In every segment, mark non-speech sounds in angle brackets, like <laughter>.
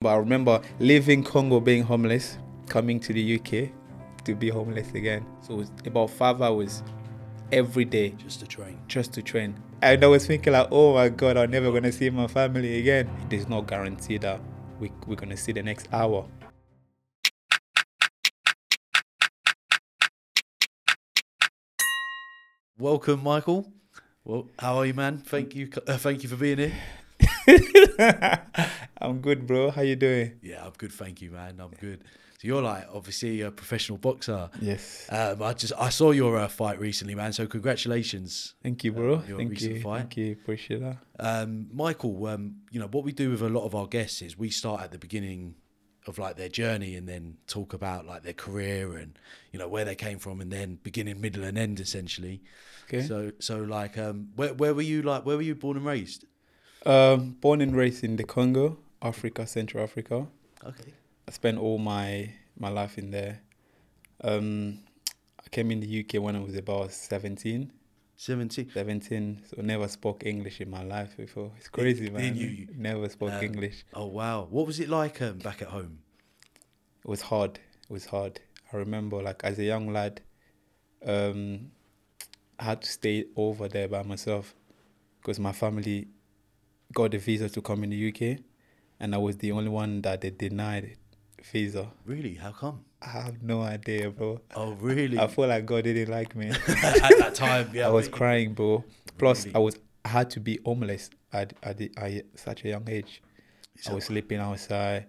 But I remember leaving Congo being homeless, coming to the UK to be homeless again. So it was about five hours every day Just a train. just to train. And I was thinking like, oh my god, I'm never gonna see my family again. There's no guarantee that we, we're gonna see the next hour. Welcome, Michael. Well, how are you, man? Thank you. Uh, thank you for being here. <laughs> I'm good, bro. How you doing? Yeah, I'm good. Thank you, man. I'm good. So you're like obviously a professional boxer. Yes. Um, I just I saw your uh, fight recently, man. So congratulations. Thank you, bro. your Thank recent you. fight. Thank you. Appreciate that. Um, Michael, um, you know what we do with a lot of our guests is we start at the beginning of like their journey and then talk about like their career and you know where they came from and then beginning, middle, and end essentially. Okay. So so like um, where where were you like where were you born and raised? Um, born and raised in the Congo, Africa, Central Africa. Okay. I spent all my my life in there. Um, I came in the UK when I was about 17. Seventeen. 17, so never spoke English in my life before. It's crazy, Did- man. did you? Never spoke Um, English. Oh wow! What was it like um, back at home? It was hard. It was hard. I remember, like, as a young lad, um, I had to stay over there by myself because my family got a visa to come in the UK, and I was the only one that they denied visa. Really? How come? I have no idea, bro. Oh really? I feel like God didn't like me. <laughs> at that time, yeah. I was really? crying, bro. Plus, Really? I was I had to be homeless at at, the, at such a young age. Is I was sleeping outside.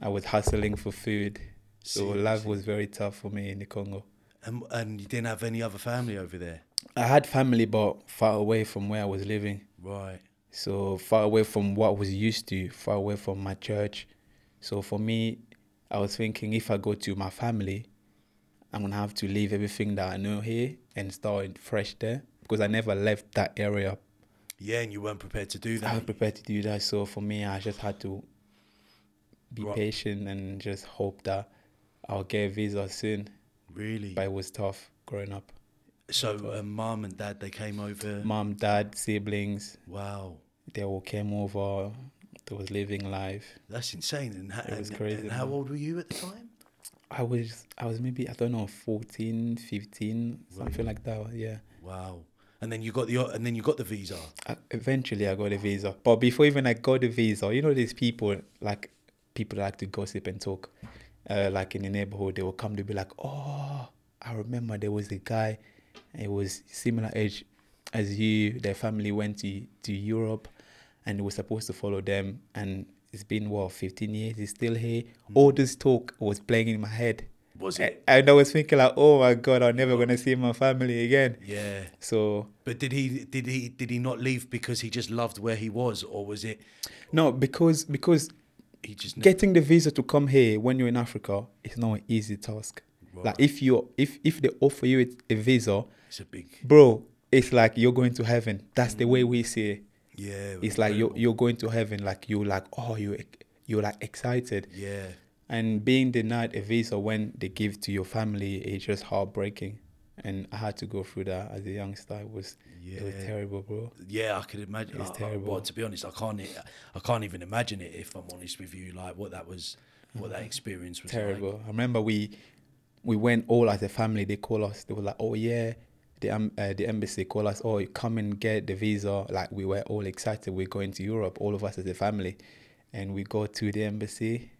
I was hustling for food. So life was very tough for me in the Congo. And, and you didn't have any other family over there, I had family, but far away from where I was living. right? So far away from what I was used to, far away from my church. So for me, I was thinking if I go to my family, I'm gonna have to leave everything that I know here and start fresh there because I never left that area Yeah, and you weren't prepared to do that. I was prepared to do that. So for me, I just had to be Right. patient and just hope that I'll get a visa soon. Really? But it was tough growing up. So, um, mum and dad they came over. Mom, dad, siblings, Wow, they all came over. They was living life. that's insane. And, ha- It was and- crazy, And how old were you at the time? I was, I was maybe, I don't know, 14, 15, something like that. Yeah. Wow. And then you got the and then you got the visa. I, eventually, I got a visa. But before even I got the visa, you know, these people, like, people like to gossip and talk. Uh, like in the neighborhood, they will come to be like, oh, I remember there was a guy, it was similar age as you. Their family went to, to Europe and was supposed to follow them. And it's been, what, 15 years? He's still here. Mm. All this talk was playing in my head. Was it? And I was thinking, like, oh my God, I'm never going to see my family again. Yeah. So But did he did he did he not leave because he just loved where he was, or was it no, because because he just getting the visa to come here when you're in Africa is not an easy task. Like if you if if they offer you a- visa, It's a big bro, it's like you're going to heaven. That's the way mm. we see it. yeah. It's like you're you're going to heaven. Like you're like oh you you're like excited. yeah. And being denied a visa when they give to your family it's just heartbreaking. And I had to go through that as a youngster. It was yeah. it was terrible, bro. Yeah, I could imagine. It's I- I- terrible. well, to be honest, I can't. I can't even imagine it. If I'm honest with you, like what that was, what that mm. experience was terrible. I remember we we went all as a family. They call us. They were like, "Oh yeah, the um, uh, the embassy call us. Oh, come and get the visa." Like we were all excited. We're going to Europe. All of us as a family, and we go to the embassy.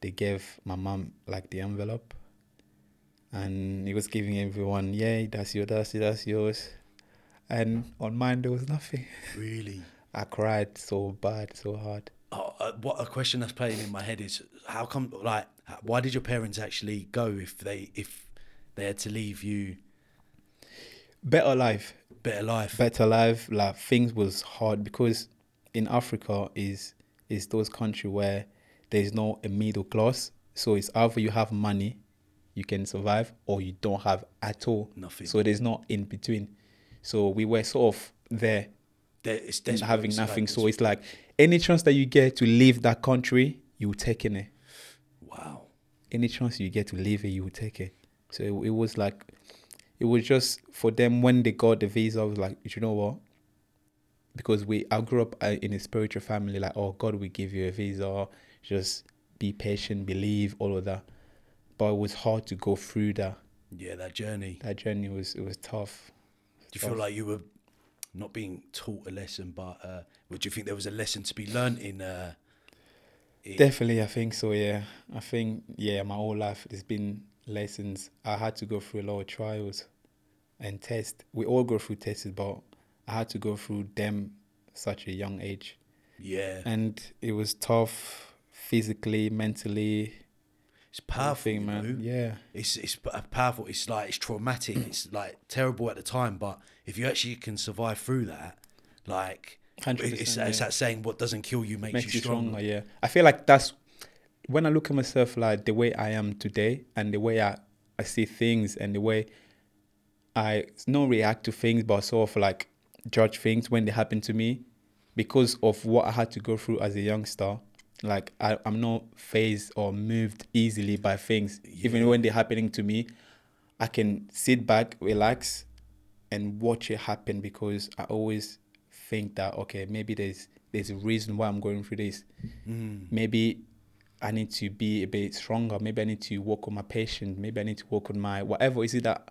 They gave my mom like the envelope, and he was giving everyone, "Yeah, that's yours. That's yours. That's yours." And on mine there was nothing. Really. I cried so bad, so hard. Oh, uh, what a question that's playing in my head is how come like why did your parents actually go if they if they had to leave you? Better life. better life. Better life. Like things was hard because in africa is is those country where there's no a middle class. So it's either you have money you can survive or you don't have at all. Nothing. so there's no in between. So we were sort of There- it's having nothing like so it's like any chance that you get to leave that country you taking it wow any chance you get to leave it, you will take it. So it, it was like, it was just for them when they got the visa. I was like, you know what? because we I grew up uh, in a spiritual family. Like, oh, God we give you a visa. Just be patient, believe, all of that. But it was hard to go through that. Yeah, that journey. That journey was it was tough. Do you feel like you were not being taught a lesson, but uh, would you think there was a lesson to be learned in? Uh, in Definitely, I think so. Yeah, I think yeah, my whole life there's been lessons. I had to go through a lot of trials and tests. We all go through tests, but I had to go through them such a young age, yeah, and it was tough physically, mentally. It's powerful, you man. know? Yeah, It's it's uh, powerful. It's like it's traumatic. it's like terrible at the time, but if you actually can survive through that, like it's, yeah. it's that saying, "What doesn't kill you makes, makes you stronger." stronger. Yeah, I feel like that's when I look at myself like the way I am today and the way I, I see things and the way I not react to things, but sort of like judge things when they happen to me because of what I had to go through as a youngster. Like I, I'm not phased or moved easily by things, even when they're happening to me. I can sit back, relax, and watch it happen because I always think that okay, maybe there's there's a reason why I'm going through this. Mm. Maybe I need to be a bit stronger. Maybe I need to work on my patience. Maybe I need to work on my whatever is it that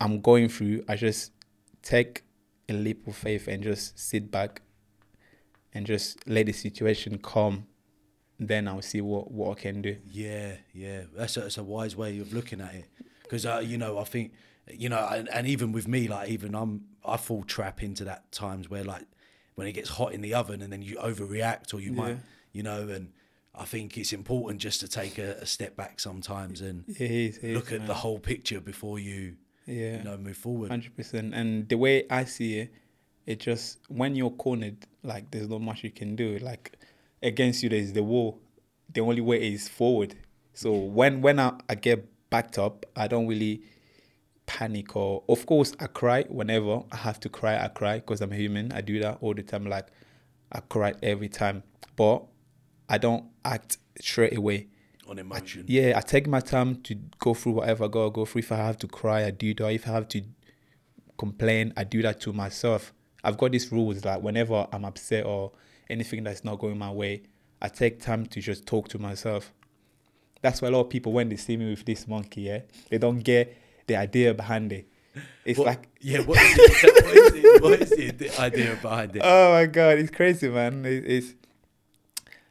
I'm going through. I just take a leap of faith and just sit back and just let the situation come. Then I'll see what, what I can do. Yeah, yeah, that's a, that's a wise way of looking at it. Because uh, you know, I think you know, and, and even with me, like even I'm, I fall trap into that times where like when it gets hot in the oven and then you overreact or you might, you know, and I think it's important just to take a, a step back sometimes and It is, it is, look at the whole picture before you, Yeah. you know, move forward. Hundred percent. And the way I see it, it just when you're cornered, like there's not much you can do. Like against you, there's the wall. The only way is forward. So when when I, I get backed up, I don't really panic or of course I cry whenever I have to cry. I cry because I'm human. I do that all the time. Like I cry every time, but I don't act straight away. on emotion. Yeah, I take my time to go through whatever I gotta go through. If I have to cry, I do that. If I have to complain, I do that to myself. I've got these rules like whenever I'm upset or anything that's not going my way, I take time to just talk to myself. That's why a lot of people when they see me with this monkey, yeah, they don't get the idea behind it. It's What- like yeah, what <laughs> <laughs> is, it, what, is it, what is the- the idea behind it? oh my god, it's crazy, man. It, it's,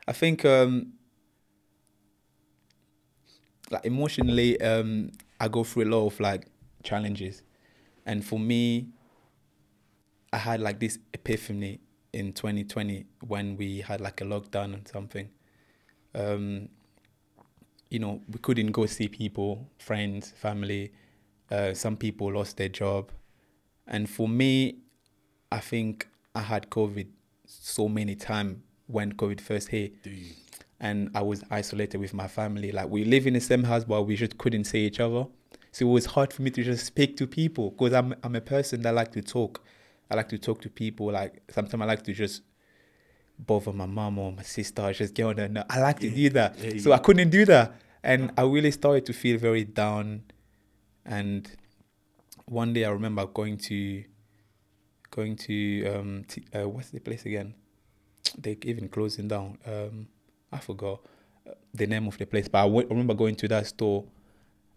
I think, um, like emotionally, um, I go through a lot of like challenges, and for me, I had like this epiphany in 2020 when we had like a lockdown and something. Um, you know, we couldn't go see people, friends, family. Uh, some people lost their job, and for me, I think I had COVID so many times when COVID first hit, and I was isolated with my family. Like we live in the same house, but we just couldn't see each other. So it was hard for me to just speak to people because I'm I'm a person that like to talk. I like to talk to people. Like sometimes I like to just bother my mom or my sister. Just get on the nerve. I like to do that. yeah, so. I couldn't do that, and I really started to feel very down. And one day I remember going to going to um t- uh, what's the place again? They even closing down. Um, I forgot uh, the name of the place, but I went- I remember going to that store,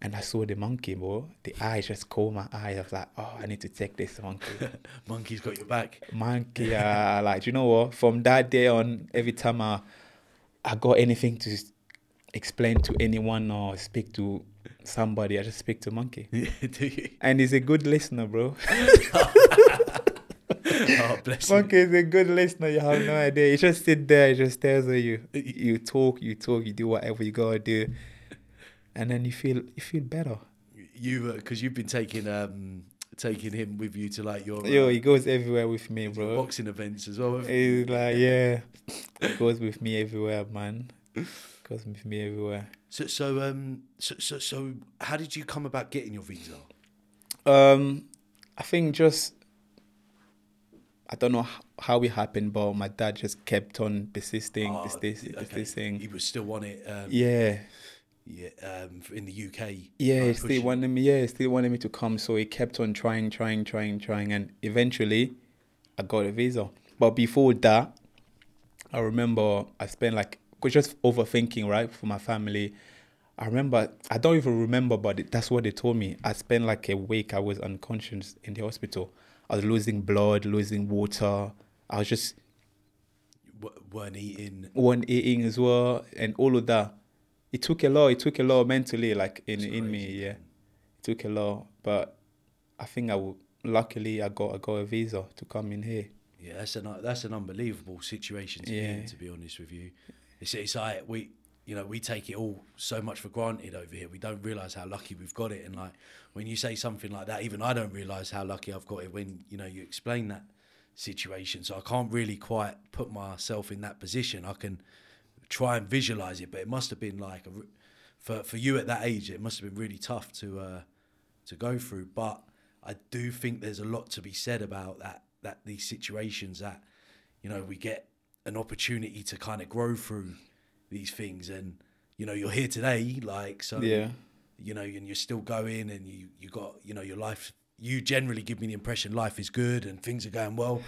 and I saw the monkey, bro. The eyes just caught my eye. I was like, oh, I need to take this monkey. <laughs> Monkey's got your back. monkey, uh, like you know what? From that day on, every time I I got anything to explain to anyone or speak to somebody, I just speak to monkey. <laughs> Do you? And he's a good listener, bro. <laughs> Oh, bless. Monkey is a good listener. You have no idea. You just sit there, he just tells you. You talk, you talk, you do whatever you gotta do, and then you feel you feel better. You because you've been taking um taking him with you to like your, uh, Yo, he goes everywhere with me, bro. boxing events as well. He's like, yeah, he goes with me everywhere, man. Goes with me everywhere. So so um so, so so how did you come about getting your visa? Um, I think just I don't know how it happened, but my dad just kept on persisting, Oh, persisting, okay. persisting. He was still on it. Um, Yeah, yeah. Um, in the UK. yeah, he still wanted me. Yeah, still wanted me to come, so he kept on trying, trying, trying, trying, and eventually, I got a visa. But before that, I remember I spent like just overthinking, right, for my family. I remember I don't even remember, but that's what they told me. I spent like a week. I was unconscious in the hospital. I was losing blood, losing water. I was just W- weren't eating. one eating as well, and all of that. It took a lot. It took a lot mentally, like in in me. Yeah, it took a lot. But I think I will. Luckily, I got I got a visa to come in here. Yeah, that's an that's an unbelievable situation to be in. To be honest with you, it's it's like we you know we take it all so much for granted over here. We don't realize how lucky we've got it. And like when you say something like that, even I don't realize how lucky I've got it when you know you explain that situation. So I can't really quite put myself in that position. I can try and visualize it, but it must have been like a, for for you at that age, it must have been really tough to uh, to go through. But I do think there's a lot to be said about that that these situations that you know we get an opportunity to kind of grow through these things, and you know you're here today, like so. Yeah. You know, and you're still going, and you you got you know your life. You generally give me the impression life is good and things are going well.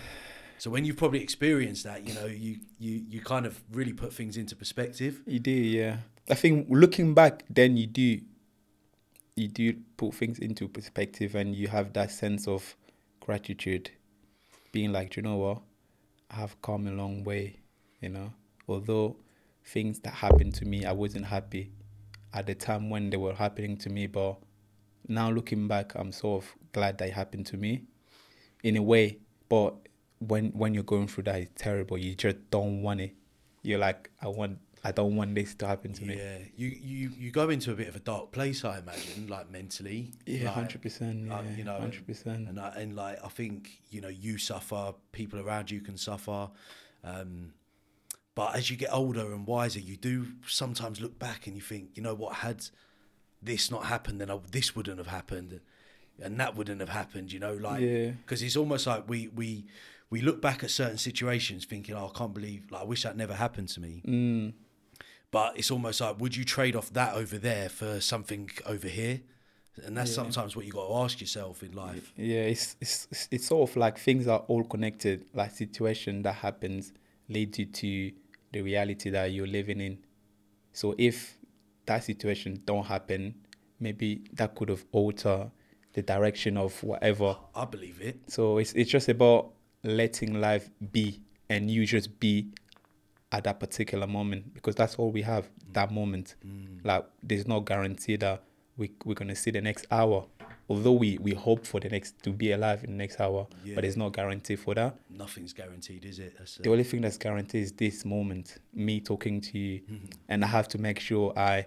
So when you've probably experienced that, you know, you you you kind of really put things into perspective. You do, yeah. I think looking back, then you do, you do put things into perspective, and you have that sense of gratitude, being like, "Do you know what, I have come a long way, you know. Although things that happened to me, I wasn't happy at the time when they were happening to me, but now looking back, I'm sort of glad it happened to me, in a way. But when when you're going through that, it's terrible. You just don't want it. You're like, I want, I don't want this to happen to me. Yeah, you, you you go into a bit of a dark place, I imagine, like mentally. Yeah, like, hundred percent. uh, Yeah, you know, hundred percent. and I, and like I think you know you suffer, people around you can suffer, um, but as you get older and wiser, you do sometimes look back and you think, you know what, had this not happened, then I, this wouldn't have happened, and that wouldn't have happened. You know, like Yeah. because it's almost like we we we look back at certain situations thinking, oh, I can't believe, like I wish that never happened to me. Mm, But it's almost like, would you trade off that over there for something over here? And that's sometimes what you got to ask yourself in life. yeah, it's, it's it's it's sort of like things are all connected. Like situation that happens leads you to the reality that you're living in. So if that situation don't happen, maybe that could have altered the direction of whatever. I believe it. So it's it's just about letting life be and you just be at that particular moment because that's all we have mm. that moment. Mm. Like there's no guarantee that we we're gonna see the next hour. Although we, we hope for the next to be alive in the next hour, Yeah. but there's no guarantee for that. Nothing's guaranteed, is it? That's uh, The only thing that's guaranteed is this moment, me talking to you, Mm-hmm. and I have to make sure I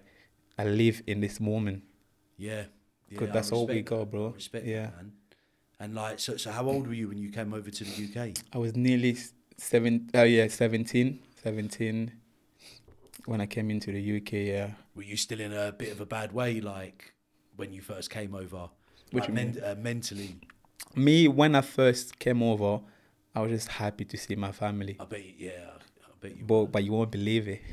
I live in this moment yeah. because yeah, that's all we got, bro. Respect yeah, that, man. And like, so, so how old were you when you came over to the UK? I was nearly seven. Oh yeah, 17, 17 when I came into the UK. Yeah, Were you still in a bit of a bad way, like when you first came over? What like, mean? uh, mentally, me when I first came over, I was just happy to see my family. I bet. You, yeah, I bet you. but but you won't believe it. <laughs>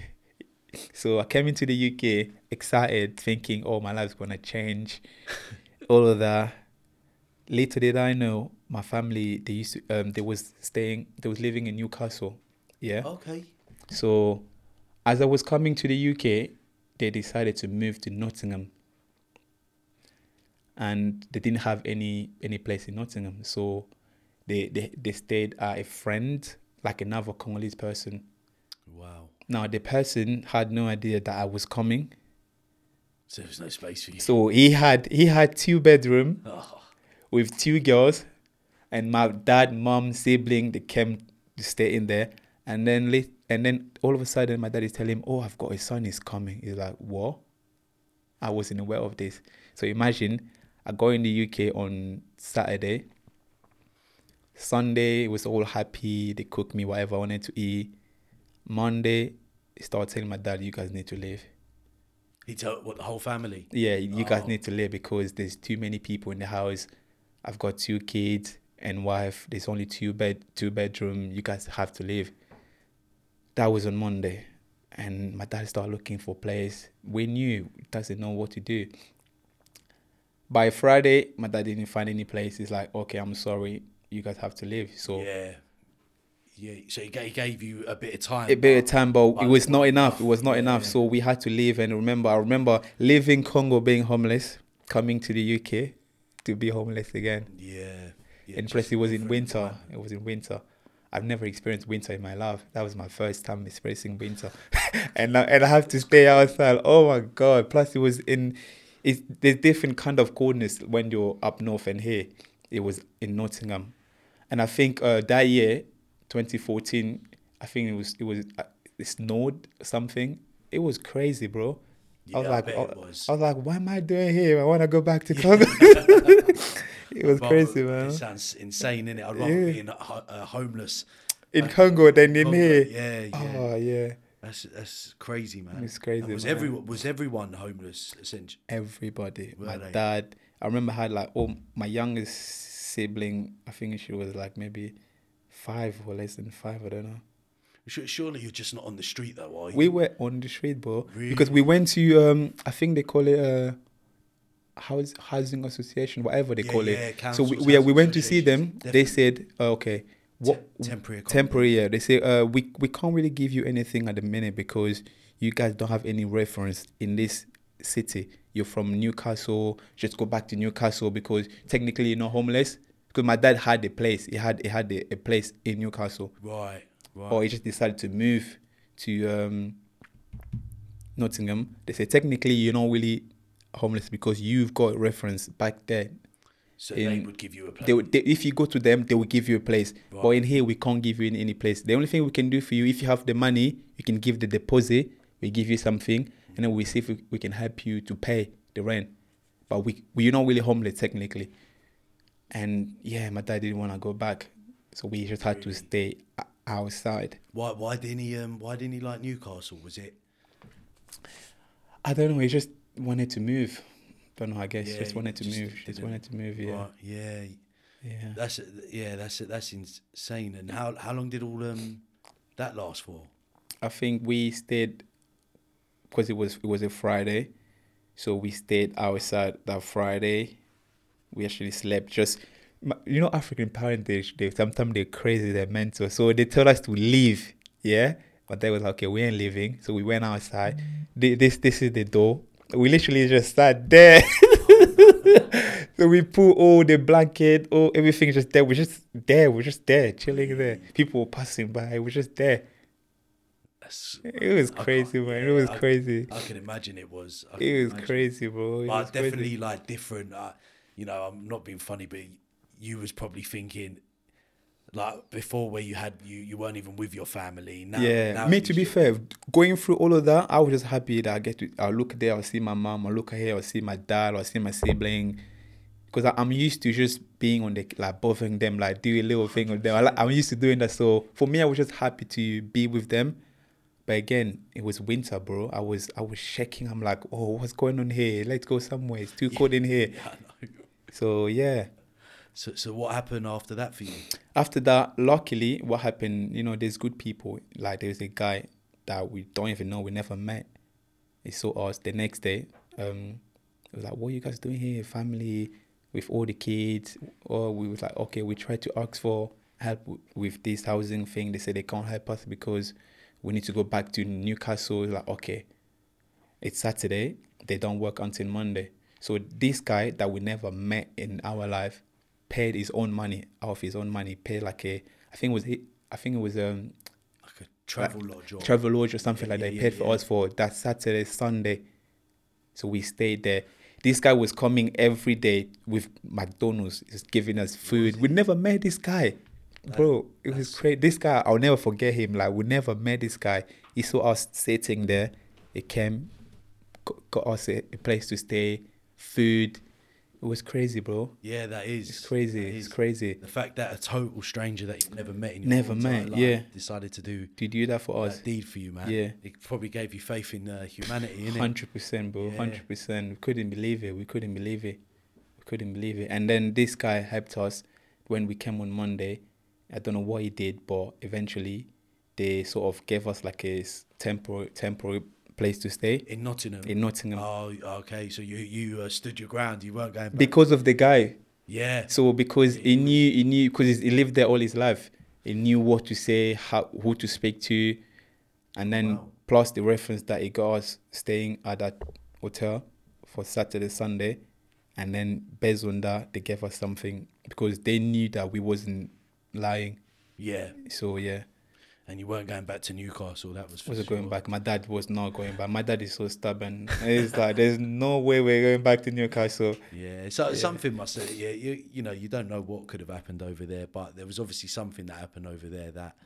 So I came into the UK excited, thinking, "Oh, my life's gonna change," <laughs> all of that. Little did I know, my family they used to um they was staying they was living in Newcastle, yeah. Okay. So as I was coming to the UK, they decided to move to Nottingham, and they didn't have any any place in Nottingham, so they they they stayed at a friend, like another Congolese person. Wow. Now the person had no idea that I was coming. So there was no space for you. So he had he had two bedroom <laughs> Oh, with two girls, and my dad, mom, sibling they came to stay in there. And then late, and then all of a sudden my dad is telling him, "Oh, I've got a son is coming." He's like, "What?" I wasn't aware of this. So imagine I go in the UK on Saturday. Sunday it was all happy. They cooked me whatever I wanted to eat. Monday, I started telling my dad, "You guys need to leave." he told what the whole family. Yeah, you guys Oh. need to leave because there's too many people in the house. I've got two kids and wife. There's only two bed, two bedroom. You guys have to leave. That was on Monday, and my dad started looking for place. We knew doesn't know what to do. By Friday, my dad didn't find any place. He's like, "Okay, I'm sorry. you guys have to leave. So Yeah. Yeah. So he gave, gave you a bit of time. a bit of time, but it was not enough. It was not enough. yeah. So we had to leave. And remember, I remember leaving Congo, being homeless, coming to the UK to be homeless again. Yeah. yeah and plus, it was in winter. time. It was in winter. I've never experienced winter in my life. That was my first time experiencing winter, <laughs> and I, and I have to stay outside. Oh my god! Plus, it was in. It's there's different kind of coldness when you're up north and here. It was in Nottingham, and I think uh, that year, 2014, I think it was it was uh, it snowed something. It was crazy, bro. I was Yeah, I like, bet oh, I, was. I was like, what am I doing here? I want to go back to Congo. <laughs> it was Well, crazy, man. It sounds insane, innit? I'd rather Yeah. be in a, ho- a homeless. In like, Congo than in Congo. here. Yeah, yeah. Oh yeah, That's that's crazy, man. It's crazy, And was man. everyone was everyone homeless? Essentially. everybody. Were my they? dad. I remember I had like oh my youngest sibling. I think she was like maybe five or less than five. I don't know. Su- Surely you're just not on the street though, are you? We were on the street, bro, because we went to um I think they call it uh house housing association, whatever they Yeah, call yeah, it. So we we, we went to see them. associations, They said, uh, okay, what Te- temporary. temporary yeah. They say uh we we can't really give you anything at the minute because you guys don't have any reference in this city. You're from newcastle. Just go back to newcastle because technically you're not homeless. Because my dad had a place. He had he had a, a place in newcastle. Right, right. or he just decided to move to um nottingham they say technically you're not really homeless because you've got a reference back there so they would give you a place. they, would- they, if you go to them, they will give you a place. But in here, we can't give you in any place. The only thing we can do for you, if you have the money, you can give the deposit. We give you something, and then we see if we, we can help you to pay the rent. But we we're not really homeless technically. And yeah, my dad didn't want to go back, so we just had to stay o- outside. Why? Why didn't he? Um. Why didn't he like Newcastle? Was it? I don't know. He just wanted to move. Don't know. I guess Yeah, just wanted to just move. Just didn't- wanted to move. Yeah. Right. Yeah. Yeah. That's yeah. That's that's insane. And how how long did all um that last for? I think we stayed because it was it was a Friday, so we stayed outside that Friday. We actually slept just. You know, African parents they, they sometimes they're crazy, they're mental. So they told us to leave, yeah. But they was like, okay, we ain't leaving. So we went outside. Thi- This this is the door. We literally just sat there. <laughs> so we put all the blanket, all everything just there. We're just there. We're just there, chilling there. People were passing by. We're just there. It was crazy, man. It was I- crazy. I can imagine it was. It was imagine. crazy, bro. It But was crazy. definitely like different. Uh, you know, I'm not being funny, but you was probably thinking like before where you had you you weren't even with your family. Now, yeah, now me to be fair, going through all of that, I was just happy that I get to. I'll look there, I'll see my mom, I'll look here, I'll see my dad, I'll see my sibling, because I'm used to just being on the like bothering them, like do a little thing with them. I, i'm used to doing that, so for me, I was just happy to be with them. But again, it was winter, bro. I was I was shaking. I'm like, oh, what's going on here? Let's go somewhere. It's too cold in here. <laughs> Yeah, I. So yeah. So so what happened after that for you? after that, luckily, what happened, you know, there's good people. Like there's a guy that we don't even know, we never met. He saw us the next day. Um, he was like, "What are you guys doing here, family, with all the kids?" Or we was like, "Okay, we tried to ask for help with this housing thing. They said they can't help us because we need to go back to Newcastle." Like, okay, it's Saturday. They don't work until Monday. So this guy that we never met in our life paid his own money out of his own money. Paid like a, I think it was, I think it was um Like a Travelodge or Travelodge or something Yeah, like that. yeah, He paid yeah, for us for that Saturday, Sunday. So we stayed there. This guy was coming every day with McDonald's, just giving us food. We never met this guy, bro. It was crazy. This guy, I'll never forget him. Like we never met this guy. He saw us sitting there. He came, got, got us a, a place to stay, food. It was crazy, bro. Yeah, that is. It's crazy. that It's is. crazy. The fact that a total stranger that you've never met in your Never met, life yeah. decided to do Did you do that for us? that deed for you, man. Yeah. It probably gave you faith in uh, humanity, innit? Hundred percent, bro. Yeah. Hundred percent. We couldn't believe it. We couldn't believe it. We couldn't believe it. And then this guy helped us when we came on Monday. I don't know what he did, but eventually they sort of gave us like a temporary temporary place to stay In Nottingham. in Nottingham Oh, okay. So you you uh, stood your ground. You weren't going back. because of the guy. Yeah. So because he knew, he knew because he lived there all his life. He knew what to say, how who to speak to, and then Wow. plus the reference that he got us staying at that hotel for Saturday, Sunday, and then based on that, they gave us something because they knew that we wasn't lying. Yeah. So yeah, And you weren't going back to Newcastle. That was wasn't sure. going back. My dad was not going back. My dad is so stubborn. It's like there's no way we're going back to Newcastle. Yeah, so something must have. Yeah, you you know you don't know what could have happened over there, but there was obviously something that happened over there that,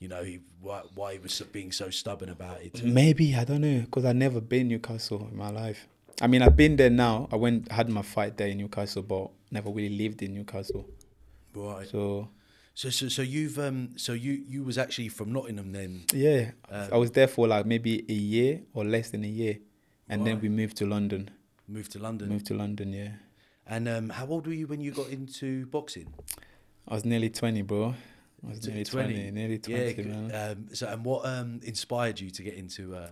you know, he why, why he was being so stubborn about it. Maybe I don't know because I never been Newcastle in my life. I mean, I've been there now. I went had my fight there in Newcastle, but never really lived in Newcastle. Right. So So so so you've um so you you was actually from Nottingham then. yeah, Um, I was there for like maybe a year or less than a year, and then we moved to London. Moved to London. Moved to London, yeah. And um, how old were you when you got into boxing? I was nearly twenty, bro. I was nearly 20? twenty, nearly twenty, g- man. Um, so and what um inspired you to get into uh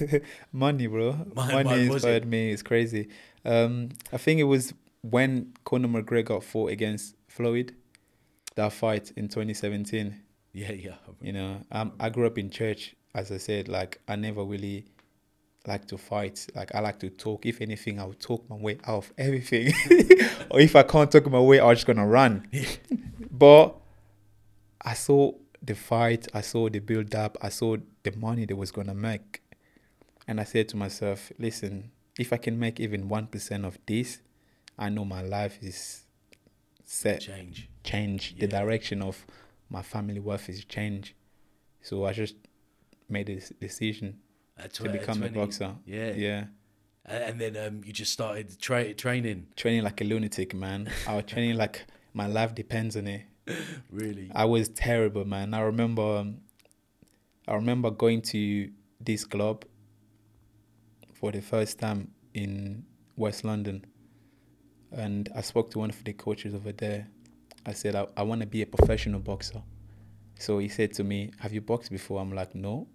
<laughs> Money, bro. Mon- Money mon- inspired it? me. It's crazy. Um, I think it was when Conor McGregor fought against Floyd. That fight in 2017. yeah yeah <laughs> You know, um, I grew up in church. As I said, like I never really like to fight. Like I like to talk. If anything, I'll talk my way out of <laughs> everything. <laughs> or if I can't talk my way, I'm just gonna run. but I saw the fight. I saw the build up. I saw the money they was gonna make, and I said to myself, "Listen, if I can make even one percent of this, I know my life is set change. Change. The direction of my family wealth is change. So I just made this decision to tw- at become 20, a boxer. Yeah. Yeah. And then um, you just started tra- training. Training like a lunatic, man. I was training like my life depends on it. <laughs> Really. I was terrible, man. I remember um, I remember going to this club for the first time in West London. And I spoke to one of the coaches over there. I said, I, I want to be a professional boxer. So he said to me, Have you boxed before? I'm like, No.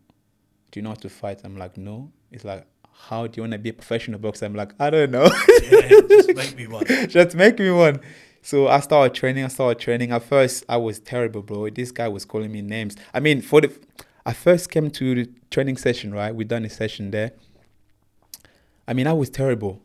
Do you know how to fight? I'm like, No. He's like, How do you want to be a professional boxer? I'm like, I don't know. yeah, just make me one. <laughs> just make me one. So I started training. I started training. At first, I was terrible, bro. This guy was calling me names. I mean, for the, I first came to the training session, right? We done a session there. I mean, I was terrible,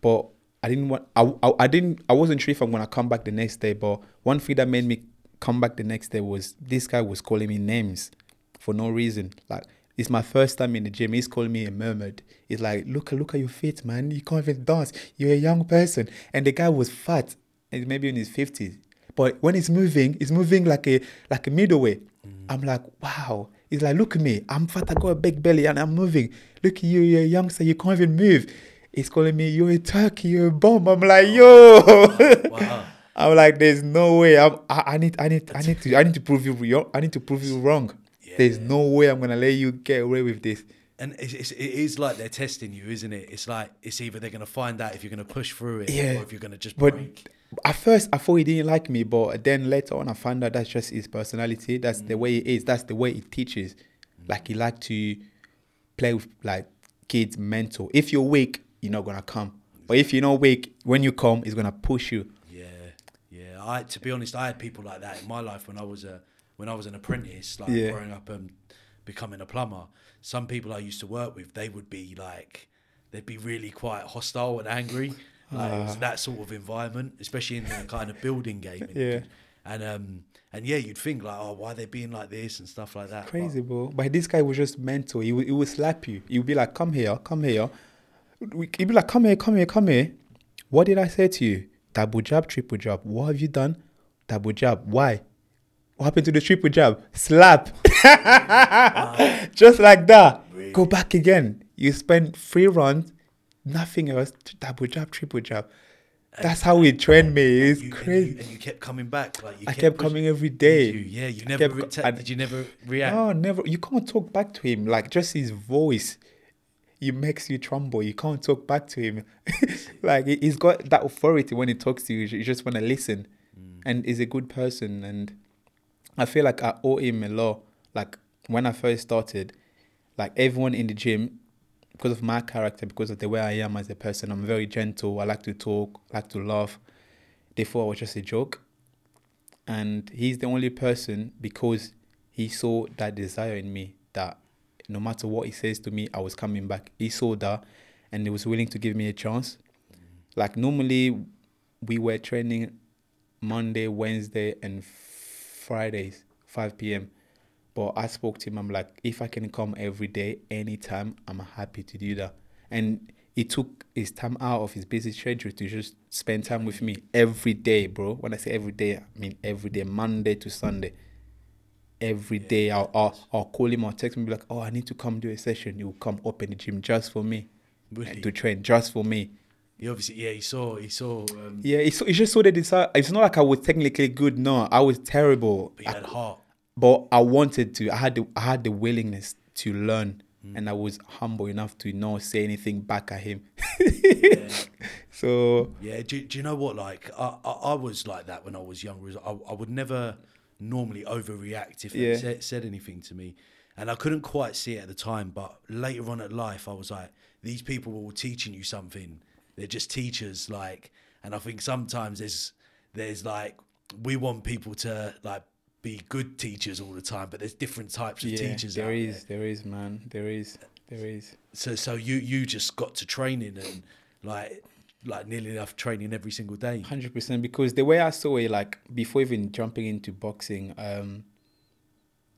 but I didn't want. I, I, I didn't. I wasn't sure if I'm gonna come back the next day. But one thing that made me come back the next day was this guy was calling me names for no reason. Like it's my first time in the gym. He's calling me a mermaid. He's like, look, look at your feet, man. You can't even dance. You're a young person. And the guy was fat, and maybe in his fifties. But when he's moving, he's moving like a like a middleweight. Mm. I'm like, wow. He's like, look at me. I'm fat. I got a big belly, and I'm moving. Look at you. You're a youngster. You can't even move. He's calling me, you're a turkey. You're a bomb. I'm like, yo. Wow. <laughs> I'm like, there's no way. I'm, I, I need, I need, I need to, I need to prove you wrong. I need to prove you wrong. There's no way I'm gonna let you get away with this. And it's, it's, it is like they're testing you, isn't it? It's like it's either they're going to find out if you're going to push through it Yeah, or if you're going to just But break. at first, I thought he didn't like me, but then later on, I found out that's just his personality. That's the mm. way he is. That's the way he teaches. Mm. Like he like to play with like kids mental. If you're weak, you're not gonna come. But if you're not weak, when you come, he's gonna push you. Yeah, yeah. I to be honest, I had people like that in my life when I was a when I was an apprentice, like Yeah. growing up and becoming a plumber. Some people I used to work with, they would be like, they'd be really quite hostile and angry. Like Ah. that sort of environment, especially in the kind of building game. <laughs> Yeah. And um and yeah, you'd think like, oh, why are they being like this and stuff like that. But- Crazy, bro. But this guy was just mental. He would, he would slap you. He would be like, "Come here, come here." He'd be like, "Come here, come here, come here." What did I say to you? Double jab, triple jab. What have you done? Double jab. Why? What happened to the triple jab? Slap. <laughs> just like that. Go back again. You spend three rounds, nothing else. Double jab, triple jab. That's how he trained me. It's you, and you- crazy. And you, kept coming back. Like you I kept pushing- coming every day. You? Yeah, you never. kept Re- te- did you never react? No, never. You can't talk back to him. Like just his voice, he makes you tremble. You can't talk back to him. <laughs> like he- he's got that authority when he talks to you. You just want to listen, mm. and he's a good person. And I feel like I owe him a lot. Like when I first started, like everyone in the gym, because of my character, because of the way I am as a person, I'm very gentle. I like to talk, like to laugh. they thought I was just a joke. And he's the only person because he saw that desire in me that no matter what he says to me, I was coming back. He saw that and he was willing to give me a chance. Like normally we were training Monday, Wednesday, and Fridays, 5 p.m. But I spoke to him. I'm like, if I can come every day, anytime, I'm happy to do that. And he took his time out of his busy schedule to just spend time with me every day, bro. When I say every day, I mean every day, Monday to Sunday. Every day, I'll, I'll, I'll call him or text him, be like, oh, I need to come do a session. He will come open the gym just for me Really? to train, just for me. He obviously, yeah, he saw, he saw. Um, Yeah, it's, it's just so that it's, uh, it's not like I was technically good. No, I was terrible. But he had heart. but I wanted to. I had the I had the willingness to learn, and I was humble enough to not say anything back at him. <laughs> So Yeah, do, do you know what? Like, I, I, I was like that when I was younger. I, I would never normally overreact if they Yeah. said, said anything to me. And I couldn't quite see it at the time. But later on at life, I was like, these people were teaching you something. They're just teachers. Like, and I think sometimes there's, there's like, we want people to like be good teachers all the time, but there's different types of yeah, teachers there is, there. there is, man, there is, there is. So, so you, you just got to training and like, like nearly enough training every single day. Hundred percent. Because the way I saw it, like before even jumping into boxing, um,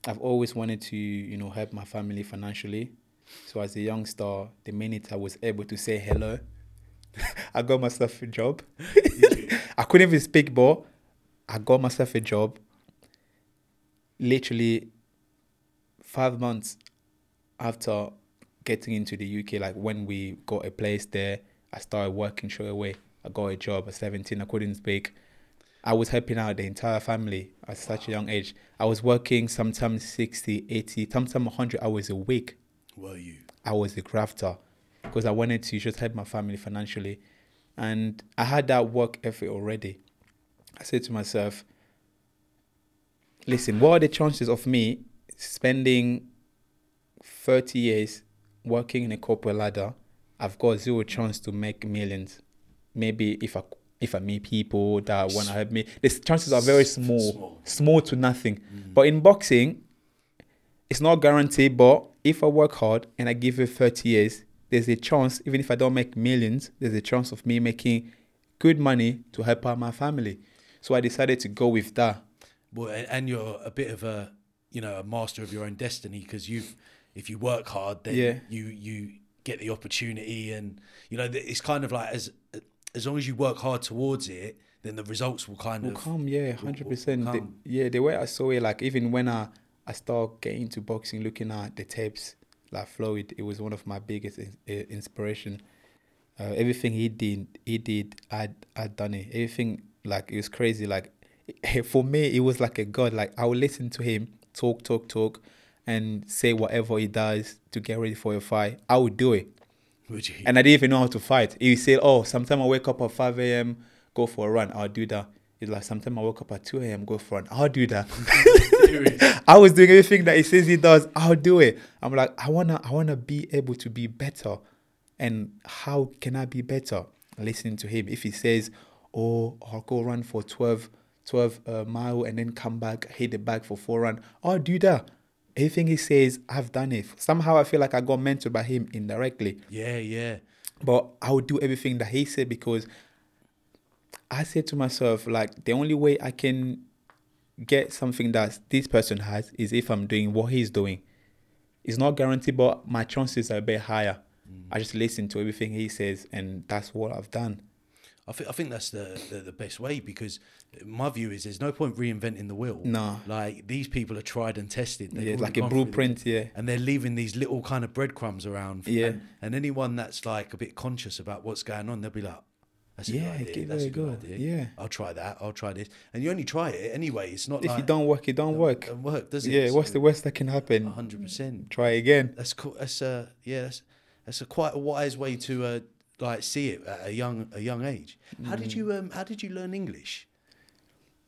I've always wanted to, you know, help my family financially. So as a youngster, the minute I was able to say hello, <laughs> I got myself a job. <laughs> I couldn't even speak, but I got myself a job. Literally five months after getting into the UK, like when we got a place there, I started working straight away. I got a job at 17. I couldn't speak. I was helping out the entire family at such a young age. I was working sometimes 60, 80, sometimes 100 hours a week. Were you? I was a crafter because I wanted to just help my family financially. And I had that work ethic already. I said to myself, listen, what are the chances of me spending 30 years working in a corporate ladder? I've got zero chance to make millions. Maybe if I if I meet people that want to help me, the chances are very small, Small. small, to nothing. But in boxing, it's not guaranteed, but if I work hard and I give it 30 years, there's a chance, even if I don't make millions, there's a chance of me making good money to help out my family. So I decided to go with that. Well, and you're a bit of a, you know, a master of your own destiny because you, if you work hard, then Yeah. you you get the opportunity, and you know, it's kind of like as as long as you work hard towards it, then the results will kind Will of come, yeah, hundred percent. Yeah, the way I saw it, like even when I I started getting into boxing, looking at the tapes, like Floyd, it was one of my biggest in, uh, inspiration. Uh, everything he did, he did. I I done it. Everything like it was crazy. Like <laughs> for me, it was like a god. Like I would listen to him talk, talk, talk, and say whatever he does to get ready for a fight. I would do it. Would you? And I didn't even know how to fight. He said, "Oh, sometimes I wake up at five a.m., go for a run. I'll do that." It's like sometimes I wake up at two a.m., go for a run. I'll do that. <laughs> <laughs> I was doing everything that he says he does. I'll do it. I'm like, I wanna, I wanna be able to be better. And how can I be better? Listening to him. If he says, "Oh, I'll go run for 12, 12 uh, mile and then come back, hit the bag for four run," I'll do that. Everything he says, I've done it. Somehow I feel like I got mentored by him indirectly. yeah, yeah. But I would do everything that he said because I said to myself, like, the only way I can get something that this person has is if I'm doing what he's doing. It's not guaranteed, but my chances are a bit higher. Mm. I just listen to everything he says, and that's what I've done. I think I think that's the, the the best way because my view is there's no point reinventing the wheel. No. like these people are tried and tested. They've Yeah, like a gone through the- blueprint, yeah. and they're leaving these little kind of breadcrumbs around. Yeah. and, and anyone that's like a bit conscious about what's going on, they'll be like, "That's a Yeah, good idea. give That's it a good go. idea. Yeah. I'll try that. I'll try this." And you only try it anyway. It's not If like you don't work, it don't work. don't work, does it? Yeah, what's the worst that can happen? hundred percent? Try again. That's cool. That's a yeah. That's, that's a quite a wise way to uh, like see it at a young a young age. How Mm. did you um How did you learn English?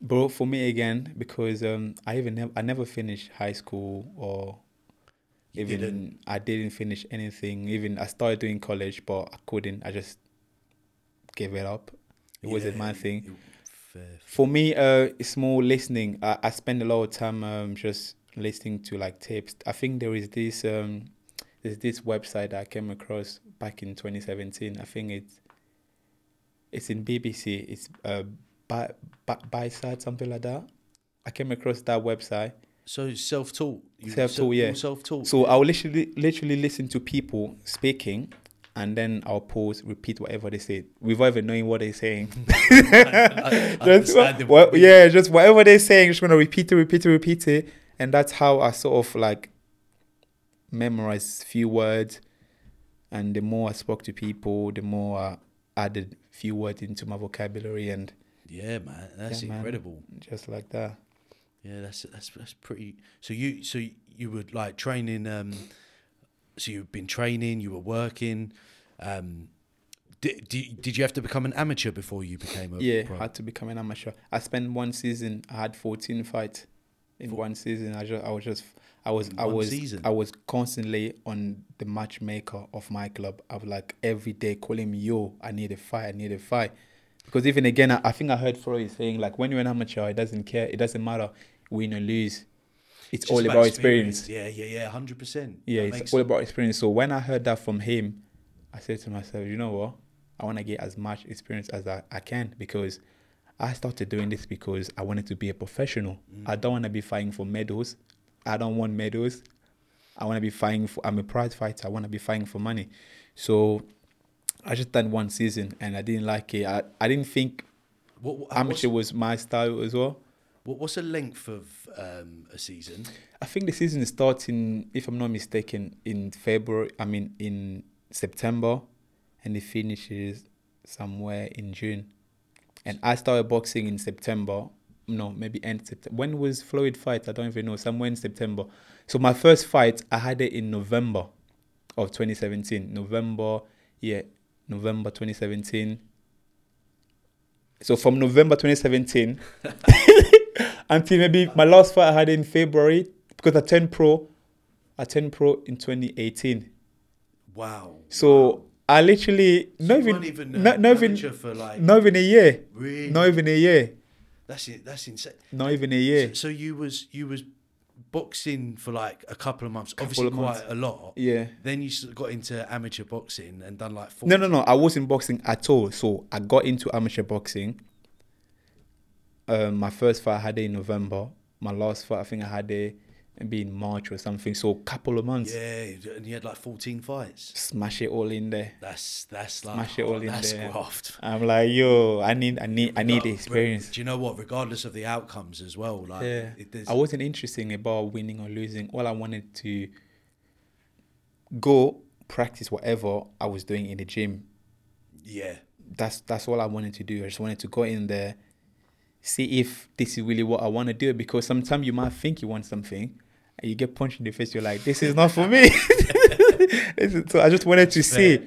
Bro, for me again, because um, I even nev- I never finished high school or You even didn't? I didn't finish anything. Even I started doing college, but I couldn't. I just gave it up. It wasn't my Yeah, thing. fair. For me, uh, it's more listening. I, I spend a lot of time um, just listening to like tapes. I think there is this um, there's this website that I came across back in 2017. I think it's it's in BBC. It's uh, by Bitesize something like that. I came across that website. So self-taught. Self-taught, yeah. Self-taught. So I'll literally literally listen to people speaking and then I'll pause, repeat whatever they say, without even knowing what they're saying. <laughs> <laughs> just, Understandable. well, yeah, just whatever they're saying, just gonna repeat it, repeat it, repeat it, and that's how I sort of like memorize few words. And the more I spoke to people, the more I added few words into my vocabulary, and Yeah, man, that's Yeah, man. incredible. just like that. Yeah, that's that's that's pretty. So you so you were like training. Um, so you've been training. You were working. Um, did, did did you have to become an amateur before you became a Yeah, pro? I had to become an amateur. I spent one season. I had fourteen fights in one season. I just, I was just, I was, I was, season? I was constantly on the matchmaker of my club. I was like every day calling me, "Yo, I need a fight. I need a fight." Because even again, I, I think I heard Floyd saying like, when you're an amateur, it doesn't care. It doesn't matter win or lose. It's, all about, experience. Yeah, yeah, yeah, hundred percent. Yeah, it's all about experience. So when I heard that from him, I said to myself, you know what? I want to get as much experience as I, I can because I started doing this because I wanted to be a professional. Mm. I don't want to be fighting for medals. I don't want medals. I want to be fighting for, I'm a prize fighter. I want to be fighting for money. So I just done one season and I didn't like it. I, I didn't think What, what, amateur was my style as well. what, what's the length of um, a season? I think the season starts in, if I'm not mistaken, in February. I mean, in September, and it finishes somewhere in June. And I started boxing in September. No, maybe end September. When was Floyd fight? I don't even know. Somewhere in September. So my first fight, I had it in November of 2017. November, yeah, November 2017. So from November 2017 <laughs> until maybe my last fight I had in February because I turned pro. I turned pro in 2018. Wow. So I literally So not even, even not, not even for like not even a year. really. Not even a year. That's it. That's insane. Not even a year. So, so you was you was boxing for like a couple of months, Couple obviously of quite months. a lot. Yeah. Then you got into amateur boxing and done like four. No, no, no. I wasn't boxing at all. So I got into amateur boxing. Um, my first fight I had it in November. My last fight I think I had it maybe in March or something. So a couple of months. Yeah, and you had like fourteen fights. Smash it all in there. That's that's like Smash it all in that's there. graft. I'm like, yo, I need, I need, I need the experience. Do you know what? Regardless of the outcomes as well, like Yeah, it, I wasn't interested about winning or losing. All I wanted to go practice whatever I was doing in the gym. yeah, That's that's all I wanted to do. I just wanted to go in there, see if this is really what I want to do. Because sometimes you might think you want something, and you get punched in the face. You're like, this is not for me. <laughs> So I just wanted to see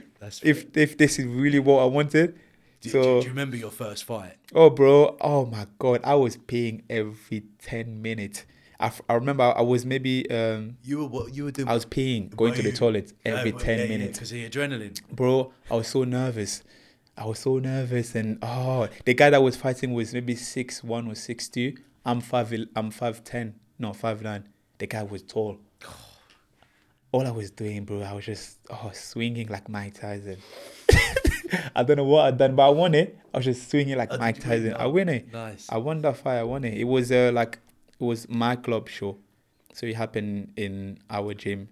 if if this is really what I wanted. Do, so do, do you remember your first fight? Oh, bro. Oh, my God. I was paying every 10 minutes. I, f- I remember I was maybe, um, You were what you were doing. I was peeing, going to the you- toilet every Uh, 10 yeah, minutes. because the adrenaline. Bro, I was so nervous. I was so nervous. And, oh, the guy that was fighting was maybe six one or six two. I'm 5, I'm 5'10. No, 5'9. The guy was tall. <sighs> All I was doing, bro, I was just, oh, swinging like Mike Tyson. <laughs> I don't know what I done, but I won it. I was just swinging like Oh, Mike Tyson. I win it. Nice. I won that fight. I won it. It was uh, like it was my club show, so it happened in our gym.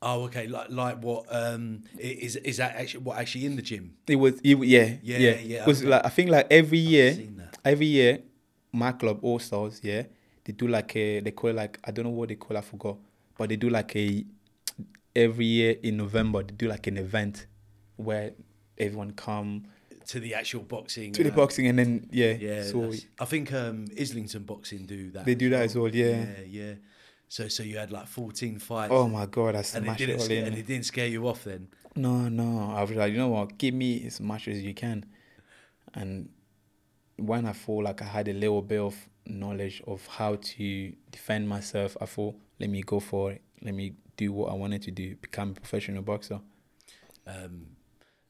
Oh, okay. Like, like what? Um, is is that actually what actually in the gym? It was it, yeah Yeah, yeah yeah, Because okay. like I think like every year, every year, my club All Stars yeah they do like a they call it like I don't know what they call it, I forgot, but they do like a every year in November they do like an event where everyone come To the actual boxing. to the uh, boxing and then yeah Yeah. so I think um, Islington boxing do that. They do that as well, yeah. Yeah, yeah. So so you had like fourteen fights. oh my god I and it smashed it didn't all scare, and it didn't scare you off then. No, no. I was like, you know what? Give me as much as you can. And when I feel like I had a little bit of knowledge of how to defend myself, I thought, let me go for it. Let me do what I wanted to do, become a professional boxer. Um,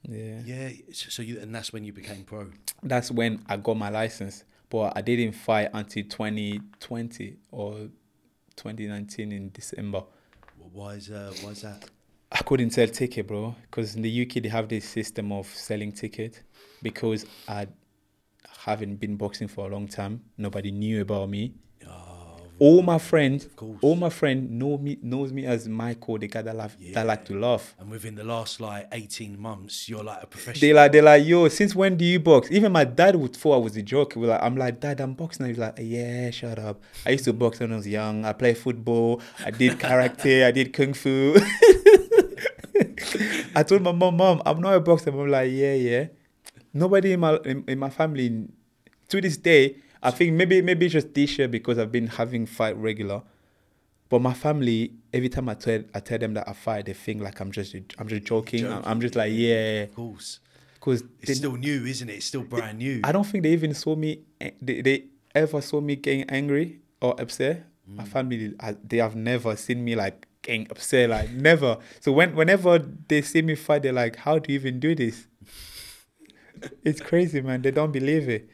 Yeah. Yeah. So you and that's when you became pro. That's when I got my license, but I didn't fight until 2020 or 2019 in December. Why is uh, why is that? I couldn't sell ticket, bro, because in the UK they have this system of selling ticket. Because I haven't been boxing for a long time, nobody knew about me. Oh, All my friends, all my friend know me knows me as Michael, the guy that love laugh, that like to laugh. and within the last like eighteen months, you're like a professional. They like they like yo. Since when do you box? Even my dad would thought I was a joke. Like, I'm like dad, I'm boxing. He's like, yeah, shut up. I used to box when I was young. I play football. I did <laughs> karate. I did kung fu. <laughs> I told my mom, mom, I'm not a boxer. I'm like, yeah, yeah. Nobody in my in, in my family to this day. I think maybe maybe it's just this year because I've been having fight regular. But my family, every time I tell I tell them that I fight, they think like I'm just I'm just joking. I'm, I'm just like yeah, of course. because It's still new, isn't it? It's still brand new. I don't think they even saw me. eh, They, they ever saw me getting angry or upset. My family, they have never seen me like getting upset, like never. So when whenever they see me fight, they're like, "How do you even do this?" <laughs> it's crazy, man. They don't believe it.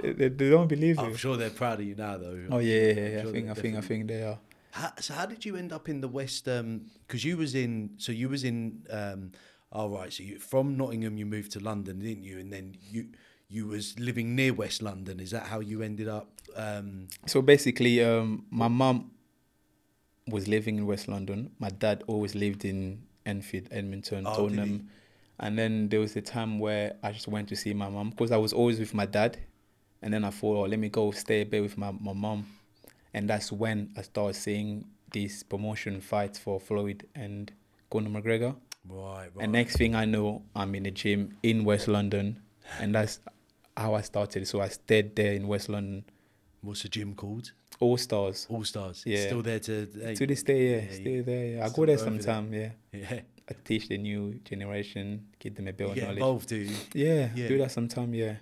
They, they, they don't believe I'm it. sure they're proud of you now, though. Oh yeah, yeah, yeah. sure I think, they I think, I think they are. How, so how did you end up in the West? Because you was in, so you was in. Um, all right, so you from Nottingham, you moved to London, didn't you? And then you you was living near West London. Is that how you ended up? Um, So basically, um, my mum was living in West London. My dad always lived in Enfield, Edmonton, Oh, Tottenham. And then there was a time where I just went to see my mum because I was always with my dad. And then I thought, oh, let me go stay a bit with my, my mom. And that's when I started seeing these promotion fights for Floyd and Conor McGregor. right, right. And next thing I know, I'm in the gym in West London. And that's how I started. So I stayed there in West London. What's the gym called? All Stars. All Stars. Yeah. Still there to. To this day, yeah, Yeah, still there. Yeah. I go there over there. sometime. Yeah, Yeah. I teach the new generation, give them a bit of get knowledge. involved, you? Yeah, Yeah. do that sometime. Yeah,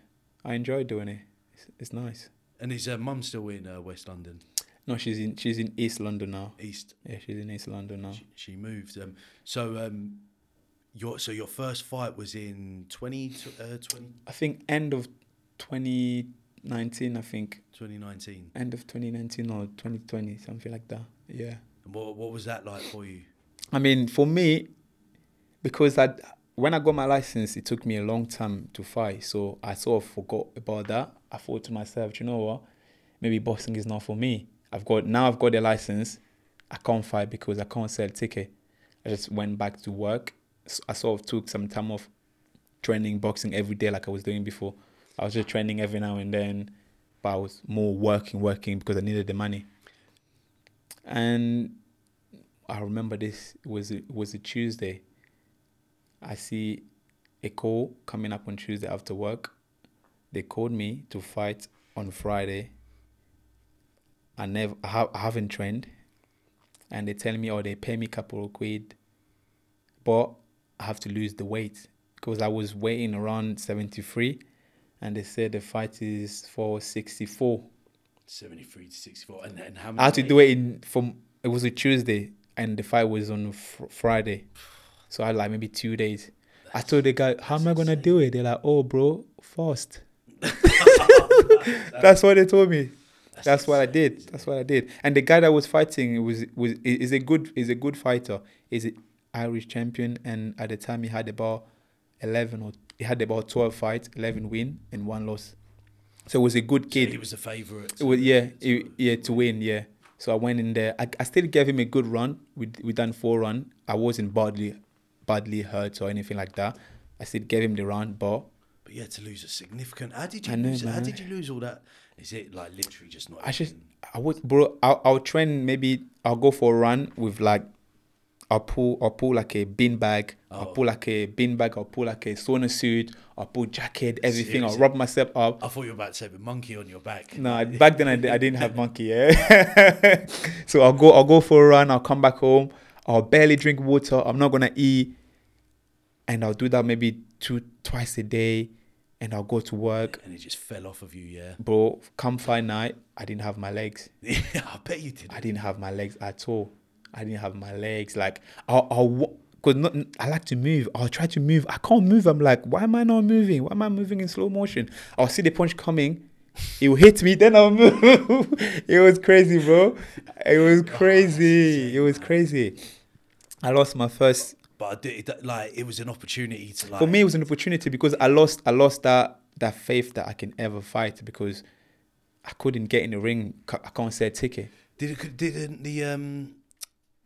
I enjoy doing it. It's, it's nice. And is uh, mum still in uh, West London, No, she's in she's in East London now. East? Yeah, she's in East London now. She, she moved. Um, so um, your so your first fight was in 20, uh, 20, I think end of 2019. I think 2019. end of 2019 or 2020, something like that. Yeah. And what what was that like for you? I mean, for me, because I when I got my license, it took me a long time to fight, so I sort of forgot about that. I thought to myself, you know what? Maybe boxing is not for me. I've got now I've got the license. I can't fight because I can't sell ticket. I just went back to work. I sort of took some time off training boxing every day like I was doing before. I was just training every now and then, but I was more working, working because I needed the money. And I remember this was it was a Tuesday. I see a call coming up on Tuesday after work. They called me to fight on Friday. I never I, ha- I haven't trained, and they tell me oh they pay me a couple of quid, but I have to lose the weight because I was weighing around seventy three, and they said the fight is for sixty four. 73 to 64. And, and how I had to do it in from it was a Tuesday and the fight was on fr- Friday, so I had like maybe two days. I told the guy, "How am I gonna do it?" They're like, "Oh, bro, fast." <laughs> That's what they told me. That's what I did. That's what I did. And the guy that was fighting was was is a good is a good fighter. Is an Irish champion, and at the time he had about eleven or he had about twelve fights, eleven win and one loss. So it was a good So kid. he was a favourite. It was yeah, it, yeah to win, yeah. So I went in there. I, I still gave him a good run. We we done four run. I wasn't badly badly hurt or anything like that. I still gave him the run, but But you had to lose a significant. How did you I know, lose? How did you lose all that? Is it like literally just not? I just I would bro. I'll, I'll train maybe I'll go for a run with like I'll pull I'll pull like a bean bag. I'll Oh. pull like a bean bag. I'll pull like a sauna suit. I'll pull jacket, everything. I'll Seriously? rub myself up. I thought you were about to say the monkey on your back. No, back then I, I didn't have <laughs> monkey. Yeah, <laughs> so I'll go. I'll go for a run. I'll come back home. I'll barely drink water. I'm not gonna eat, and I'll do that maybe two twice a day, and I'll go to work. And it just fell off of you, yeah. Bro, come fight night, I didn't have my legs. <laughs> Yeah, I bet you did. I didn't have my legs at all. I didn't have my legs. Like I'll, I'll wa- Because I like to move. I'll try to move. I can't move. I'm like, why am I not moving? Why am I moving in slow motion? I'll see the punch coming. It will hit me, then I'll move. <laughs> it was crazy, bro. It was crazy. It was crazy. I lost my first. But I did, it, like it was an opportunity to like. For me, it was an opportunity because I lost. I lost that that faith that I can ever fight because I couldn't get in the ring. I can't say a ticket. Did it, didn't the um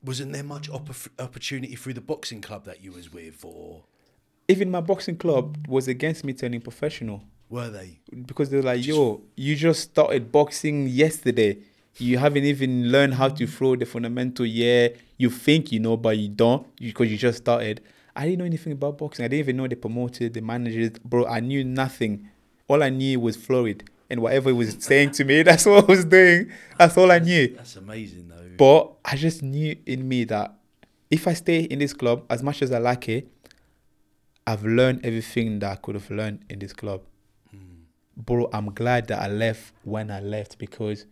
wasn't there much opportunity through the boxing club that you was with or even my boxing club was against me turning professional. Were they? Because they're like, just... yo, you just started boxing yesterday. You haven't even learned how to throw the fundamental. Yeah, you think you know, but you don't because you just started. I didn't know anything about boxing. I didn't even know the promoters, the managers. Bro, I knew nothing. All I knew was Floyd. And whatever he was saying to me, <laughs> that's what I was doing. That's all I knew. That's amazing, though. But I just knew in me that if I stay in this club, as much as I like it, I've learned everything that I could have learned in this club. Mm. Bro, I'm glad that I left when I left because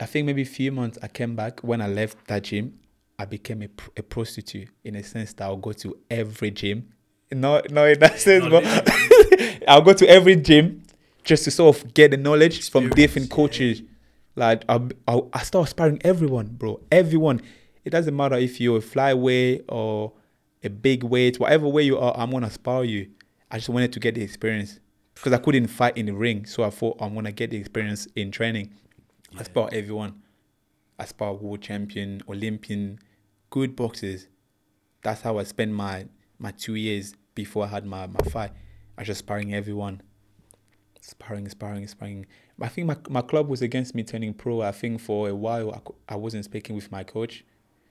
I think maybe a few months I came back when I left that gym. I became a, a prostitute in a sense that I'll go to every gym. No, no, in that sense, but <laughs> I'll go to every gym just to sort of get the knowledge Experience, from different coaches. Yeah. Like I, I, I start sparring everyone, bro. Everyone. It doesn't matter if you're a flyweight or a big weight, whatever way you are. I'm gonna spar you. I just wanted to get the experience because I couldn't fight in the ring, so I thought I'm gonna get the experience in training. Yeah. I spar everyone. I spar world champion, Olympian, good boxers. That's how I spent my my two years before I had my, my fight. I was just sparring everyone sparring, sparring, sparring. I think my, my club was against me turning pro. I think for a while I, I wasn't speaking with my coach,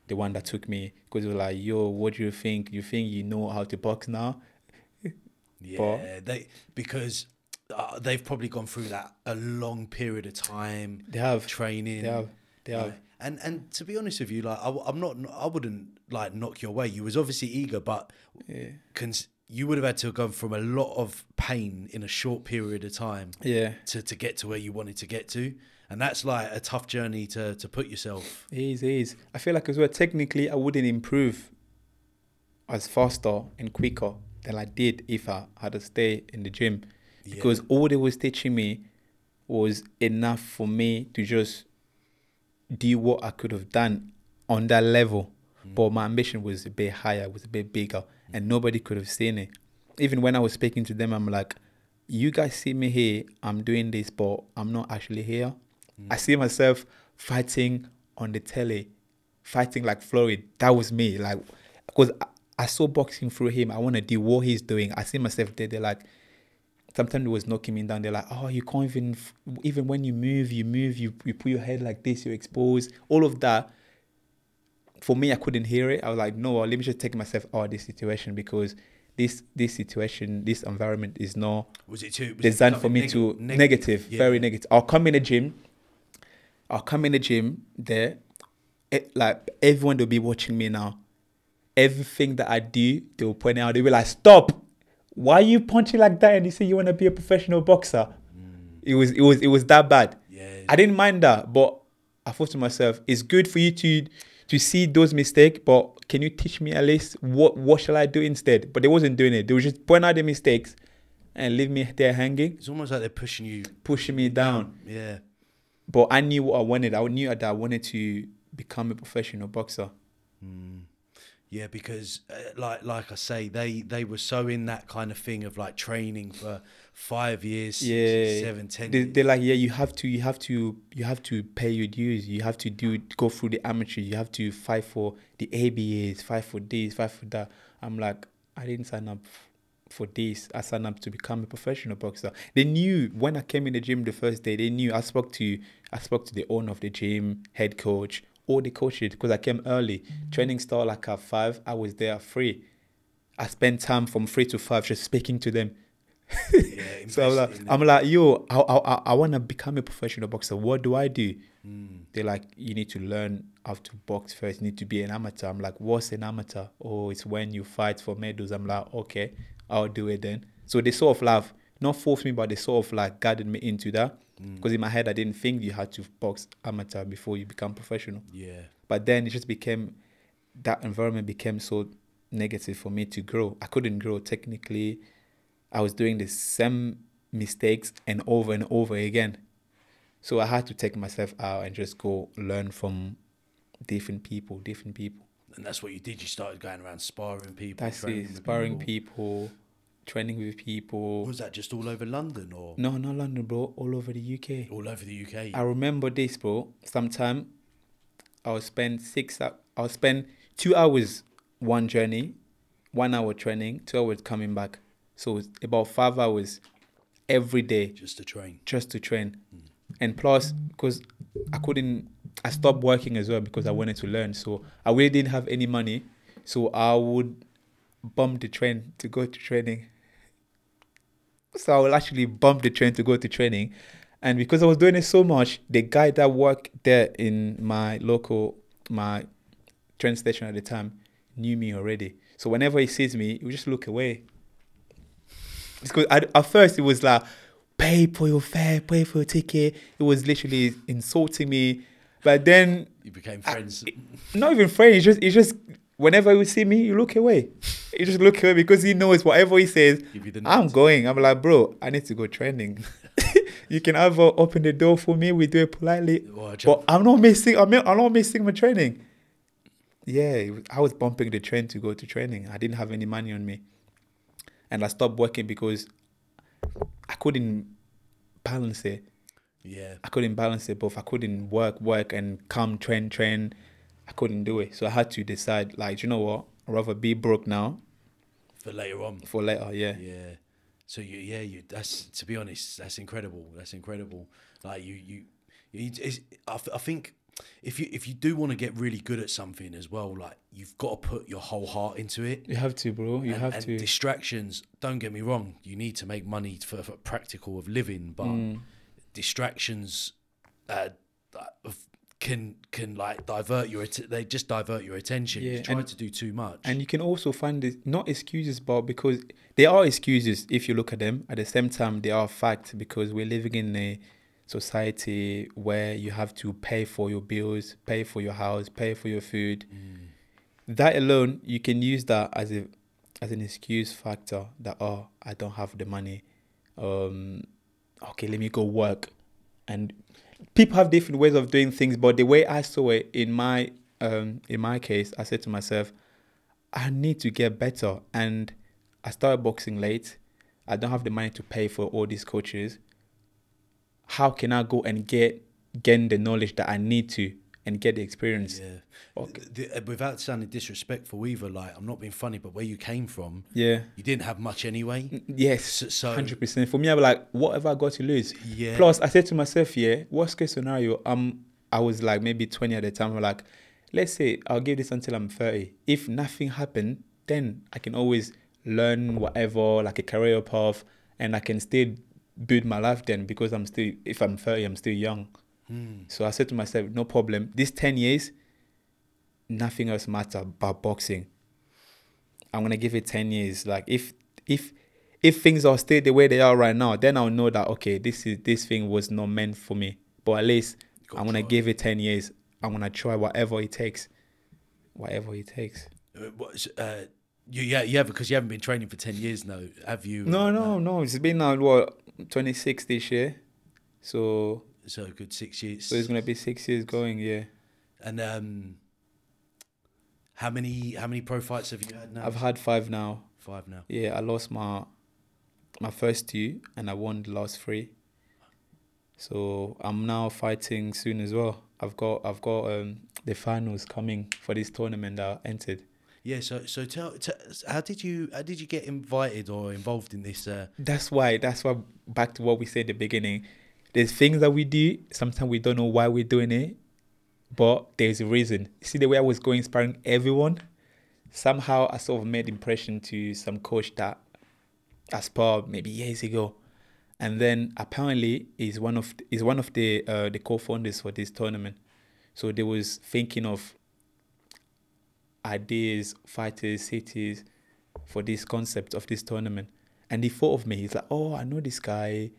the one that took me, because he was like, "Yo, what do you think? You think you know how to box now?" yeah, but, they because uh, they've probably gone through that a long period of time. They have training. They have. They have. And and to be honest with you, like I, am not, I wouldn't like knock your way. You was obviously eager, but yeah. cons- you would have had to have gone from a lot of pain in a short period of time yeah to, to get to where you wanted to get to and that's like a tough journey to, to put yourself it is, it is i feel like as well technically i wouldn't improve as faster and quicker than i did if i had to stay in the gym yeah. because all they was teaching me was enough for me to just do what i could have done on that level mm. but my ambition was a bit higher was a bit bigger and nobody could have seen it. Even when I was speaking to them, I'm like, you guys see me here, I'm doing this, but I'm not actually here. Mm. I see myself fighting on the telly, fighting like Floyd. That was me. Like, because I, I, saw boxing through him. I want to do what he's doing. I see myself there. They're like, sometimes it was knocking me down. They're like, oh, you can't even, even when you move, you move, you, you put your head like this, you expose, all of that for me, I couldn't hear it. I was like, no, let me just take myself out of this situation because this this situation, this environment is not was it too, was designed it for me neg- to negative, negative yeah. very negative. I'll come in the gym. I'll come in the gym there, it, like everyone will be watching me now. Everything that I do, they will point out. They'll be like, "Stop! Why are you punching like that?" And you say you want to be a professional boxer. Mm. It was it was it was that bad. Yeah, I didn't mind that, but I thought to myself, it's good for you to to see those mistakes, but can you teach me at least what what shall I do instead? But they wasn't doing it. They were just pointing out the mistakes and leave me there hanging. It's almost like they're pushing you, pushing me down. Yeah. But I knew what I wanted. I knew that I wanted to become a professional boxer. Mm. Yeah, because uh, like like I say, they they were so in that kind of thing of like training for five years, yeah, six, seven, ten. They, they're like, yeah, you have to, you have to, you have to pay your dues. You have to do go through the amateur. You have to fight for the ABAs, fight for this, fight for that. I'm like, I didn't sign up for this. I signed up to become a professional boxer. They knew when I came in the gym the first day. They knew I spoke to I spoke to the owner of the gym, head coach all the coaches because I came early. Mm-hmm. Training started like at five. I was there at three. I spent time from three to five just speaking to them. yeah, <laughs> so I'm like, I'm like, yo, I, I, I want to become a professional boxer. What do I do? Mm. They're like, you need to learn how to box first. You need to be an amateur. I'm like, what's an amateur? Oh, it's when you fight for medals. I'm like, okay, I'll do it then. So they sort of laugh, not force me, but they sort of like guided me into that. Because mm. in my head, I didn't think you had to box amateur before you become professional. Yeah. But then it just became that environment became so negative for me to grow. I couldn't grow technically. I was doing the same mistakes and over and over again. So I had to take myself out and just go learn from different people, different people. And that's what you did. You started going around sparring people. That's it, sparring people, training with people. Was that just all over London or No, not London, bro. All over the UK. all over the UK? I remember this, bro. Sometime I'll spend six. I'll spend two hours one journey, one hour training, two hours coming back. So it's about five hours every day just to train. just to train, hmm. and plus because I couldn't. I stopped working as well because I wanted to learn. So I really didn't have any money. So I would bump the train to go to training. So I will actually bump the train to go to training. And because I was doing it so much, the guy that worked there in my local, my train station at the time, knew me already. So whenever he sees me, he would just look away. Because at, at first it was like, pay for your fare, pay for your ticket. It was literally insulting me. But then, You became friends. not even friends. he just, he just, whenever you see me, you look away. you just look away because he knows whatever he says, Give you the I'm going. I'm like, bro, I need to go training. <laughs> you can either open the door for me, we do it politely, Well, but I'm not missing. I'm not, I'm not missing my training. Yeah, I was bumping the train to go to training. I didn't have any money on me, and I stopped working because I couldn't balance it. yeah. I couldn't balance it both. I couldn't work, work, and come train, train. I couldn't do it. So I had to decide, like, you know what? I'd rather be broke now For later on. for later. Yeah. Yeah. So you, yeah, you. That's to be honest, that's incredible. That's incredible. Like you, you, you it's, I, I think if you if you do want to get really good at something as well, like you've got to put your whole heart into it. You have to, bro. You and, have and to. distractions. Don't get me wrong. You need to make money for, for practical of living, but Mm. distractions uh, of- can can like divert your. They just divert your attention. Yeah, you try and- to do too much. And you can also find it not excuses, but because they are excuses if you look at them. At the same time, they are fact because we're living in a society where you have to pay for your bills, pay for your house, pay for your food. That alone, you can use that as a as an excuse factor that oh I don't have the money. Um, okay, let me go work. And people have different ways of doing things, but the way I saw it in my um in my case, I said to myself, I need to get better. And I started boxing late. I don't have the money to pay for all these coaches. How can I go and get gain the knowledge that I need to and get the experience? yeah. Okay. The- uh, without sounding disrespectful either, like I'm not being funny, but where you came from, Yeah. you didn't have much anyway. Yes. So, so Hundred percent. For me, I'm like, what have I got to lose? yeah, Plus, I said to myself, yeah, worst case scenario, um, I was like maybe 20 at the time. I'm like, let's say I'll give this until I'm 30. If nothing happened, then I can always learn whatever, like a career path, and I can still build my life then because I'm still, if I'm 30, I'm still young. So I said to myself, no problem. These 10 years, nothing else matter but boxing. I'm gonna give it 10 years. Like if if if things are still the way they are right now, then I'll know that okay, this is this thing was not meant for me. But at least I'm gonna try. give it 10 years. I'm gonna try whatever it takes. Whatever it takes. Uh, what- uh, you, yeah, yeah, because you haven't been training for ten years now, have you? No, Uh, no, no. It's been now what 26 this year. So So a good six years. so it's gonna be six years going, yeah. and um, how many how many pro fights have you had now? I've had five now. five now. Yeah, I lost my my first two and I won the last three. So I'm now fighting soon as well. I've got I've got um the finals coming for this tournament that I entered. Yeah. So so tell, tell how did you how did you get invited or involved in this? Uh, That's why that's why back to what we said at the beginning. There's things that we do, sometimes we don't know why we're doing it, but there's a reason. See the way I was going inspiring everyone, somehow I sort of made impression to some coach that I sparred maybe years ago. And then apparently he's one of is one of the uh, the co-founders for this tournament. So they was thinking of ideas, fighters, cities for this concept of this tournament. And he thought of me. He's like, oh, I know this guy.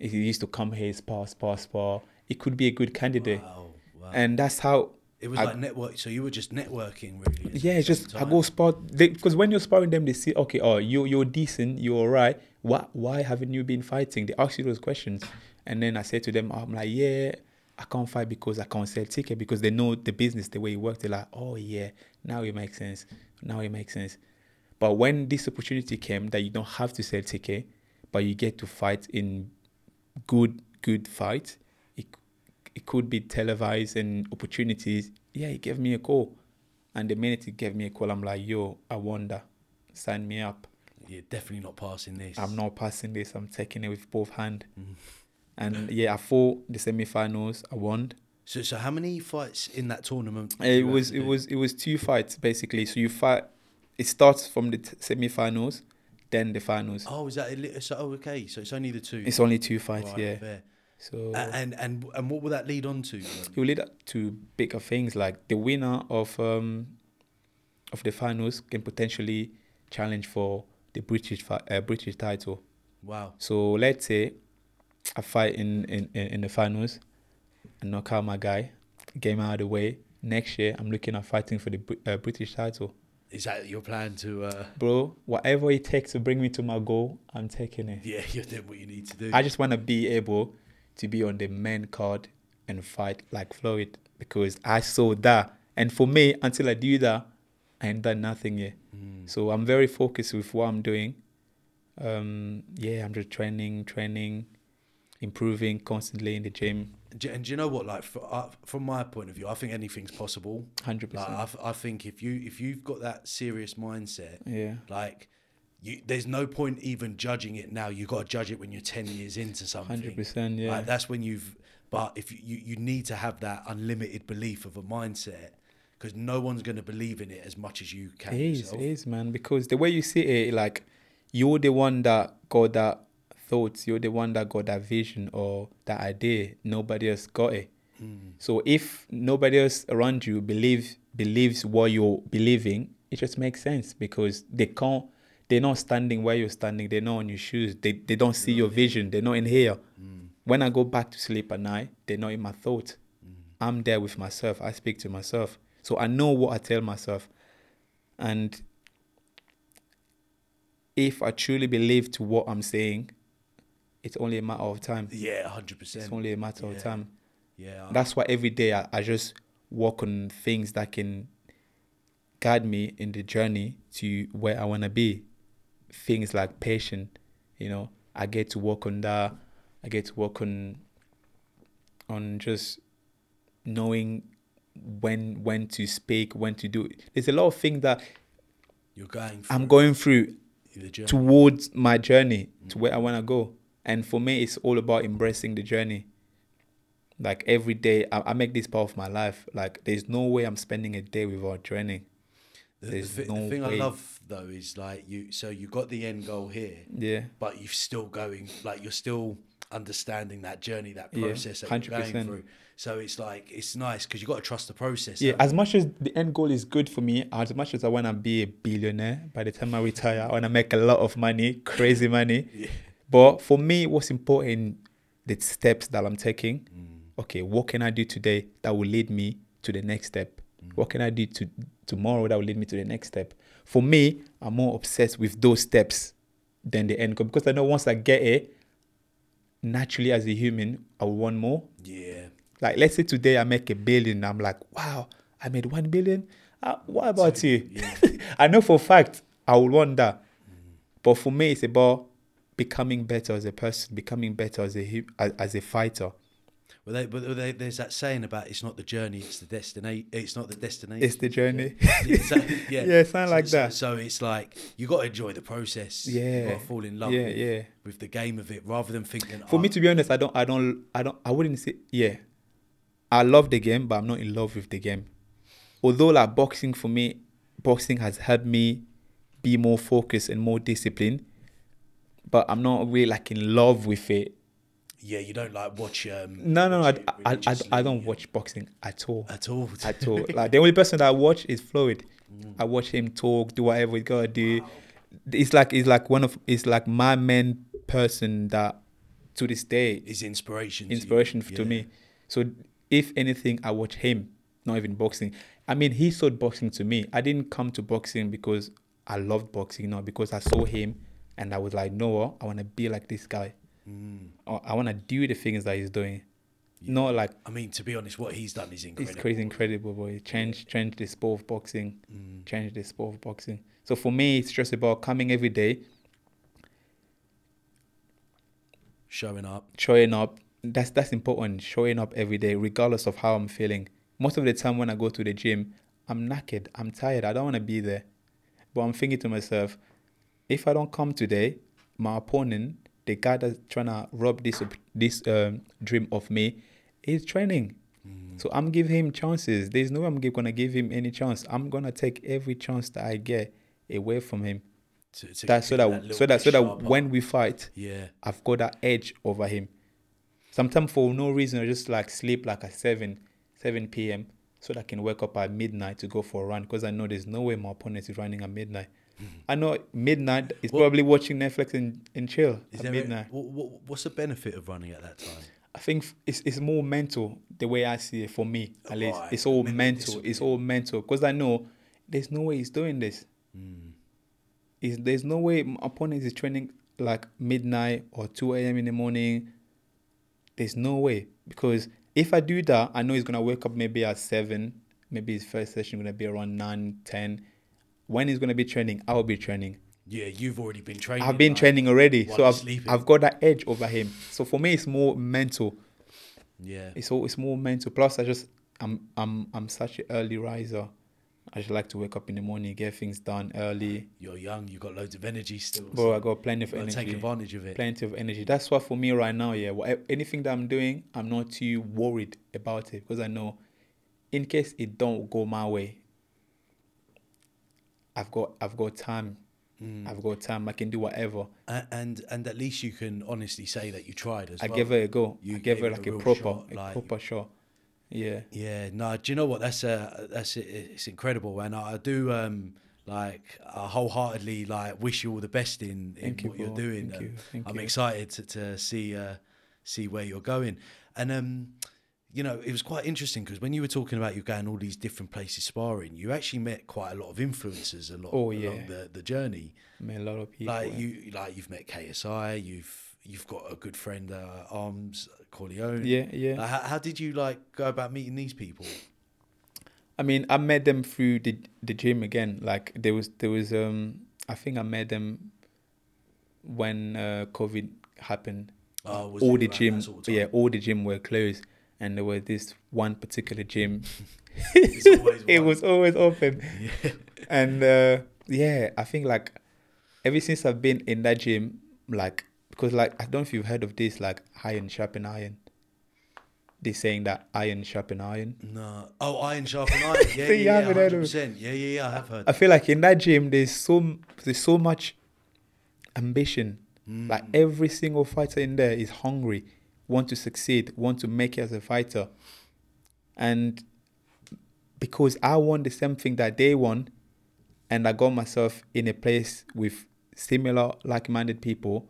He used to come here, spar, spar, spar. He could be a good candidate. wow. Wow. And that's how It was I- like network. So you were just networking, really. Yeah, it's just same I go spot because when you're sparring them, they see okay, oh you you're decent, you're alright. Why why haven't you been fighting? They ask you those questions, and then I say to them, I'm like, yeah, I can't fight because I can't sell ticket because they know the business the way it works. They're like, oh yeah, now it makes sense. Now it makes sense. But when this opportunity came that you don't have to sell ticket, but you get to fight in good good fight, it it could be televised and opportunities. Yeah, he gave me a call. And the minute he gave me a call, I'm like, yo, I wonder. Sign me up. You're definitely not passing this. I'm not passing this. I'm taking it with both hand. Mhm. And yeah, I fought the semi-finals. I won. So, so how many fights in that tournament? It was it was it was two fights basically. So you fight. It starts from the t- semi-finals, then the finals. Oh, is that a li- so? Oh, okay. So it's only the two. It's only two fights. Right, yeah. fair. So And and and what will that lead on to? it will lead up to bigger things like the winner of um of the finals can potentially challenge for the British uh, British title. Wow. So let's say I fight in in, in in the finals and knock out my guy, game out of the way. Next year, I'm looking at fighting for the uh, British title, Is that your plan to? Uh, bro. Whatever it takes to bring me to my goal, I'm taking it. yeah, <laughs> you're doing what you need to do. I just want to be able to be on the main card and fight like Floyd because I saw that. And for me, until I do that, I ain't done nothing yet. Mm. So I'm very focused with what I'm doing. Um, yeah, I'm just training, training, improving constantly in the gym. And do you know what? Like, for, uh, from my point of view, I think anything's possible. Hundred Like, percent. I, I think if you if you've got that serious mindset, Yeah, like, you, there's no point even judging it now. You got to judge it when you're ten years into something. hundred percent. Yeah, Like that's when you've. But if you, you you need to have that unlimited belief of a mindset, because no one's going to believe in it as much as you can. it is, yourself. it is, man. Because the way you see it, like you're the one that got that thoughts. You're the one that got that vision or that idea. Nobody else got it. Mm. So if nobody else around you believes believes what you're believing, it just makes sense because they can't. They're not standing where you're standing. They're not on your shoes. They they don't see your vision. They're not in here. Mm. When I go back to sleep at night, they're not in my thoughts. I'm there with myself. I speak to myself. So I know what I tell myself. And if I truly believe to what I'm saying, it's only a matter of time. Yeah, hundred percent. It's only a matter Yeah. of time. Yeah, That's why every day I, I just work on things that can guide me in the journey to where I want to be. Things like patience, you know, I get to work on that. I get to work on on just knowing when when to speak, when to do. it. There's a lot of things that you're going. Through I'm going through towards my journey to mm. where I want to go. And for me, it's all about embracing the journey. Like every day, I, I make this part of my life. Like there's no way I'm spending a day without training. The, the, no the thing way. I love though is like you. So you got the end goal here, Yeah, but you're still going. Like you're still understanding that journey, that Yeah, process that you're going through. So it's like it's nice because you got to trust the process. yeah. As much as the end goal is good for me, as much as I want to be a billionaire by the time I retire, I want to make a lot of money, crazy money. <laughs> Yeah. But for me, what's important, the steps that I'm taking. Mm. okay, what can I do today that will lead me to the next step? What can I do to tomorrow that will lead me to the next step? For me, I'm more obsessed with those steps than the end goal because I know once I get it, naturally as a human, I will want more. Yeah. Like let's say today I make a billion, I'm like, wow, I made one billion. Uh, what about <laughs> you? Yeah. <laughs> I know for a fact I will want that. But for me, it's about becoming better as a person, becoming better as a as, a fighter. Well, they, but they, there's that saying about it's not the journey, it's the destination. It's not the destination. It's the journey. yeah, so- <laughs> yeah. Yeah, something So- like so- that. So it's like you got to enjoy the process. Yeah. got to fall in love Yeah, with, yeah. with the game of it rather than thinking. For "Oh, me, to be honest, I don't, I don't, I don't, I wouldn't say, yeah, I love the game, but I'm not in love with the game. Although, like boxing for me, boxing has helped me be more focused and more disciplined, but I'm not really like in love with it. yeah, you don't like watch. Um, No, no, watch I, I, I, I don't yeah. watch boxing at all. at all. <laughs> At all. <laughs> like the only person that I watch is Floyd. I watch him talk, do whatever he's gotta do. It's like it's like one of it's like my main person that to this day Is inspiration. inspiration to Yeah. me. So if anything, I watch him. not even boxing. I mean, he sold boxing to me. I didn't come to boxing because I loved boxing, no, because I saw him and I was like, no, what? I want to be like this guy. Mm. I want to do the things that he's doing. Not like I mean, to be honest, what he's done is incredible. it's crazy, incredible, boy. Change, change the sport of boxing. Mm. Change the sport of boxing. So for me, it's just about coming every day, Showing up. showing up. That's that's important. Showing up every day, regardless of how I'm feeling. Most of the time when I go to the gym, I'm knackered. I'm tired. I don't want to be there. But I'm thinking to myself, if I don't come today, my opponent, the guy that's trying to rob this this um, dream of me, is training. So I'm giving him chances. There's no way I'm gonna give him any chance. I'm gonna take every chance that I get away from him. To, to That so get that, so that so that sharper. when we fight, Yeah. I've got that edge over him. Sometimes for no reason, I just like sleep like at seven, seven p.m. so that I can wake up at midnight to go for a run because I know there's no way my opponent is running at midnight. I know midnight is probably watching Netflix and, and chill Is at midnight. A, what, what, what's the benefit of running at that time? I think it's it's more mental the way I see it for me at least. Right, It's all mental mental. It's all mental because I know there's no way he's doing this. Mm. Is there's no way my opponent is training like midnight or two a.m. in the morning. There's no way because if I do that, I know he's gonna wake up maybe at seven. Maybe his first session gonna be around nine, ten. When he's gonna be training, I'll be training. Yeah, you've already been training. I've been like- training already, so I've sleeping. I've got that edge over him. So for me, it's more mental. Yeah. It's all it's more mental. Plus, I just I'm I'm I'm such an early riser. I just like to wake up in the morning, get things done early. You're young. You've got loads of energy still. Bro, I got plenty of energy. take advantage of it. Plenty of energy. That's why for me right now, yeah, what, anything that I'm doing, I'm not too worried about it because I know, in case it don't go my way, I've got I've got time. Mm. I've got time. I can do whatever. A- and and at least you can honestly say that you tried as I well. I gave it a go. You I gave gave it like a a, proper, shot, a like- proper shot. Yeah. Yeah, no, do you know what? That's uh, that's it's incredible, and I do um like I wholeheartedly like wish you all the best in, in Thank you, what you're doing. Thank Um, you. Thank I'm you. excited to, to see uh see where you're going, and um you know it was quite interesting because when you were talking about you going all these different places sparring, you actually met quite a lot of influencers a lot Oh, along yeah. the the journey. I mean, a lot of people. Like you like you've met KSI, you've you've got a good friend uh, Armz Korleone. Yeah, yeah. Like, how, how did you like go about meeting these people? I mean, I met them through the the gym again. Like there was there was um I think I met them when uh, COVID happened. Oh, was all the gym, sort of yeah, all the gym were closed, and there was this one particular gym. <laughs> Always <laughs> it was always open, Yeah. and uh, yeah, I think like ever since I've been in that gym, like because like I don't know if you've heard of this, like iron sharpen iron. They're saying that iron sharpen iron. No. Oh, iron sharpen iron. <laughs> Yeah, So yeah, yeah, 100%. Yeah, yeah, yeah, I have heard. I feel like in that gym there's so there's so much ambition. Mm. Like every single fighter in there is hungry, want to succeed, want to make it as a fighter. And because I want the same thing that they want, and I got myself in a place with similar like-minded people,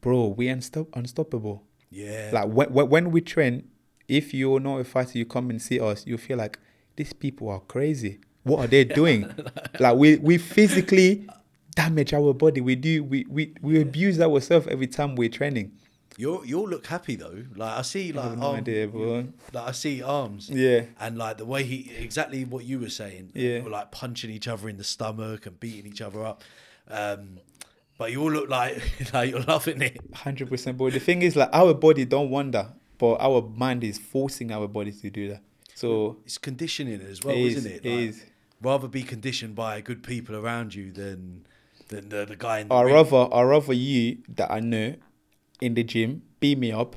bro, we unstop unstoppable. Yeah. Like when, when when we train, if you're not a fighter, you come and see us, you feel like these people are crazy. What are they doing? <laughs> like we we physically damage our body. We do we we, we abuse ourselves every time we're training. You you all look happy though. Like I see I like have no arm- idea, bro. Like I see arms. Yeah. And like the way he exactly what you were saying. Yeah. We're like punching each other in the stomach and beating each other up. Um but you all look like <laughs> like you're loving it. Hundred percent. boy. the thing is, like our body don't that, but our mind is forcing our body to do that. So It's conditioning as well, It is, isn't it? it Like, is. Rather be conditioned by good people around you than than the, the guy in the I ring. rather I rather you that I know in the gym beat me up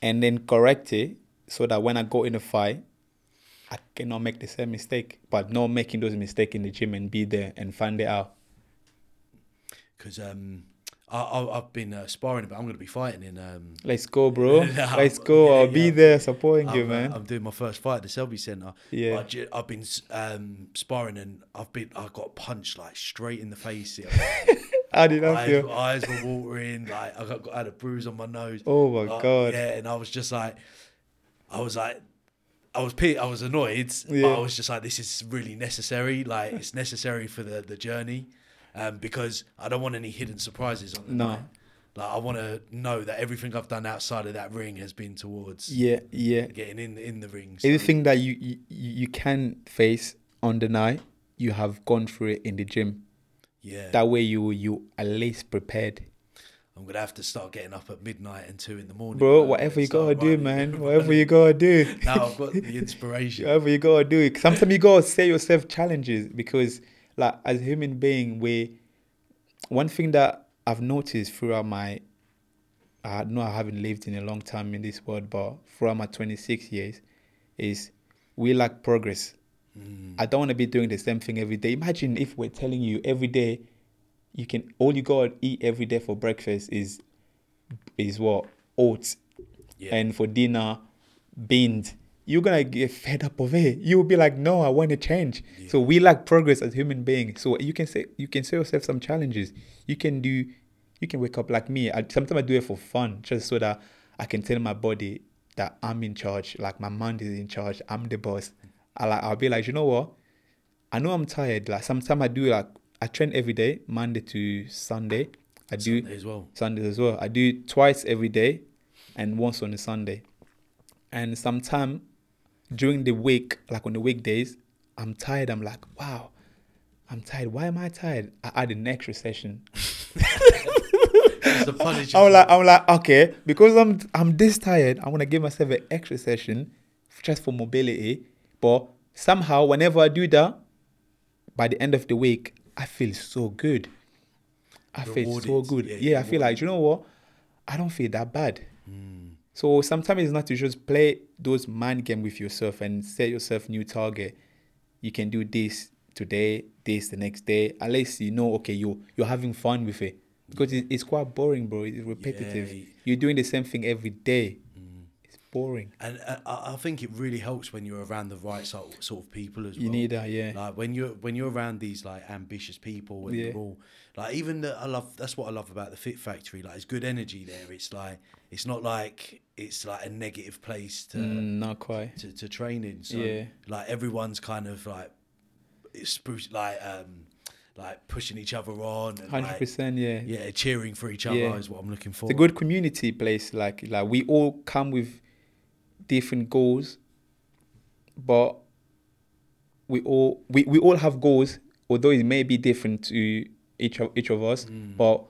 and then correct it so that when I go in a fight I cannot make the same mistake. But not making those mistakes in the gym and be there and find it out. because um, I, I, I've been uh, sparring, but I'm going to be fighting in. Um, Let's go, bro. <laughs> Let's go. yeah, I'll be yeah. there supporting you, I'm, uh, man. I'm doing my first fight at the Selby Centre. Yeah. I ju- I've been um, sparring and I've been I got punched like straight in the face. How did that eyes, feel? eyes were watering. Like I got I had a bruise on my nose. Oh my Uh, god. Yeah, and I was just like, I was like, I was I was annoyed, but Yeah. I was just like, this is really necessary. Like it's necessary for the the journey, um, because I don't want any hidden surprises on the No. night. Like I want to know that everything I've done outside of that ring has been towards Yeah, yeah. getting in in the ring. So, Anything that you, you you can face on the night, you have gone through it in the gym. Yeah, That way, you you at least prepared, I'm gonna have to start getting up at midnight and two in the morning, bro. man, Whatever you gotta do, man. <laughs> Whatever you gotta do. <laughs> now I've got the inspiration. Whatever you gotta do. Sometimes you gotta set yourself challenges because, like, as a human being, we one thing that I've noticed throughout my, I know I haven't lived in a long time in this world, but throughout my 26 years, is we lack progress. Mm. I don't want to be doing the same thing every day. Imagine if we're telling you every day, you can all you gotta eat every day for breakfast is, is what? Oats. Yeah. and for dinner beans. You're gonna get fed up of it. You'll be like no i want to change so we lack progress as human beings. So you can say you can set yourself some challenges. You can do you can wake up like me. I, sometimes i do it for fun just so that i can tell my body that i'm in charge like my mind is in charge i'm the boss I like i'll be like you know what i know i'm tired like sometimes i do like i train every day monday to sunday i do Sunday as well. Sundays as well. I do twice every day and once on a Sunday. And sometime during the week, like on the weekdays, I'm tired. I'm like, wow, I'm tired. Why am I tired? I add an extra session. The punish. I'm like, I'm like, okay, because I'm I'm this tired, I want to give myself an extra session just for mobility. But somehow, whenever I do that, by the end of the week, I feel so good. I feel so good. Yeah, Yeah, I feel like you know what? I don't feel that bad. Mm. So sometimes it's not to just play those mind game with yourself and set yourself new target. You can do this today, this the next day. At least you know, okay, you you're having fun with it because it's quite boring, bro. It's repetitive. Yeah. You're doing the same thing every day. Boring. And uh, I I think it really helps when you're around the right sort sort of people as well. You need that, yeah. Like when you're when you're around these like ambitious people and Yeah. all like even the, I love that's what I love about the Fit Factory. Like it's good energy there. It's like it's not like it's like a negative place to Mm, not quite. to, to train in. So Yeah. like everyone's kind of like it's spruce like um like pushing each other on and Hundred like, percent, yeah. yeah cheering for each other Yeah. is what I'm looking for. It's a good community place. Like like we all come with different goals, but we all we, we all have goals, although it may be different to each of each of us. But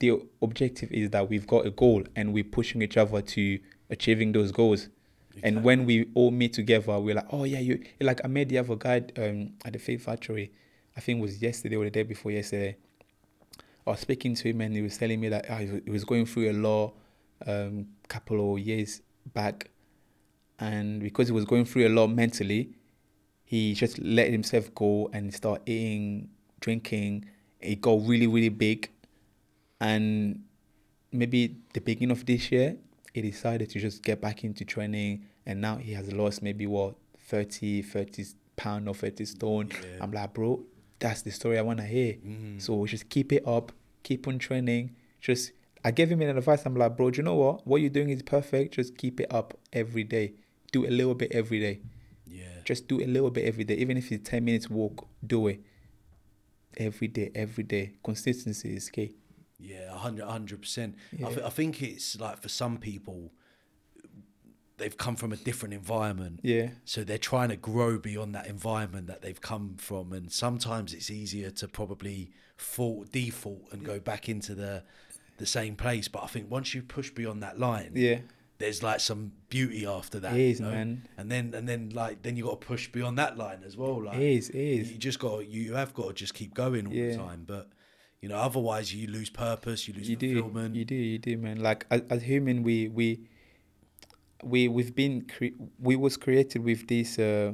the objective is that we've got a goal and we're pushing each other to achieving those goals. And when we all meet together, we're like, oh yeah, you like I met the other guy um, at the Faith Factory. I think it was yesterday or the day before yesterday. I was speaking to him and he was telling me that he was- he was going through a law um couple of years back, and because he was going through a lot mentally, he just let himself go and start eating, drinking. It got really really big, and maybe the beginning of this year, he decided to just get back into training, and now he has lost maybe what 30, 30 pound or 30 stone. Yeah. I'm like, bro, that's the story I want to hear. Mm. So just keep it up, keep on training. Just, I gave him an advice. I'm like, bro, do you know what? What you're doing is perfect. Just keep it up every day. Do a little bit every day. yeah. Just do a little bit every day. Even if it's 10 minutes walk, do it. Every day, every day. Consistency is key. Yeah, a hundred, a hundred percent. I, th- I think it's like for some people, they've come from a different environment, Yeah. so they're trying to grow beyond that environment that they've come from, and sometimes it's easier to probably fall default and go back into the the same place. But I think once you push beyond that line, Yeah. There's like some beauty after that. It is, you know? man. And then and then like then you got to push beyond that line as well. Like It is, it is. you just got you have got to just keep going all Yeah. the time. But you know, otherwise you lose purpose, you lose you do fulfillment. you do you do man like as, as human we we we we've been cre- we was created with this uh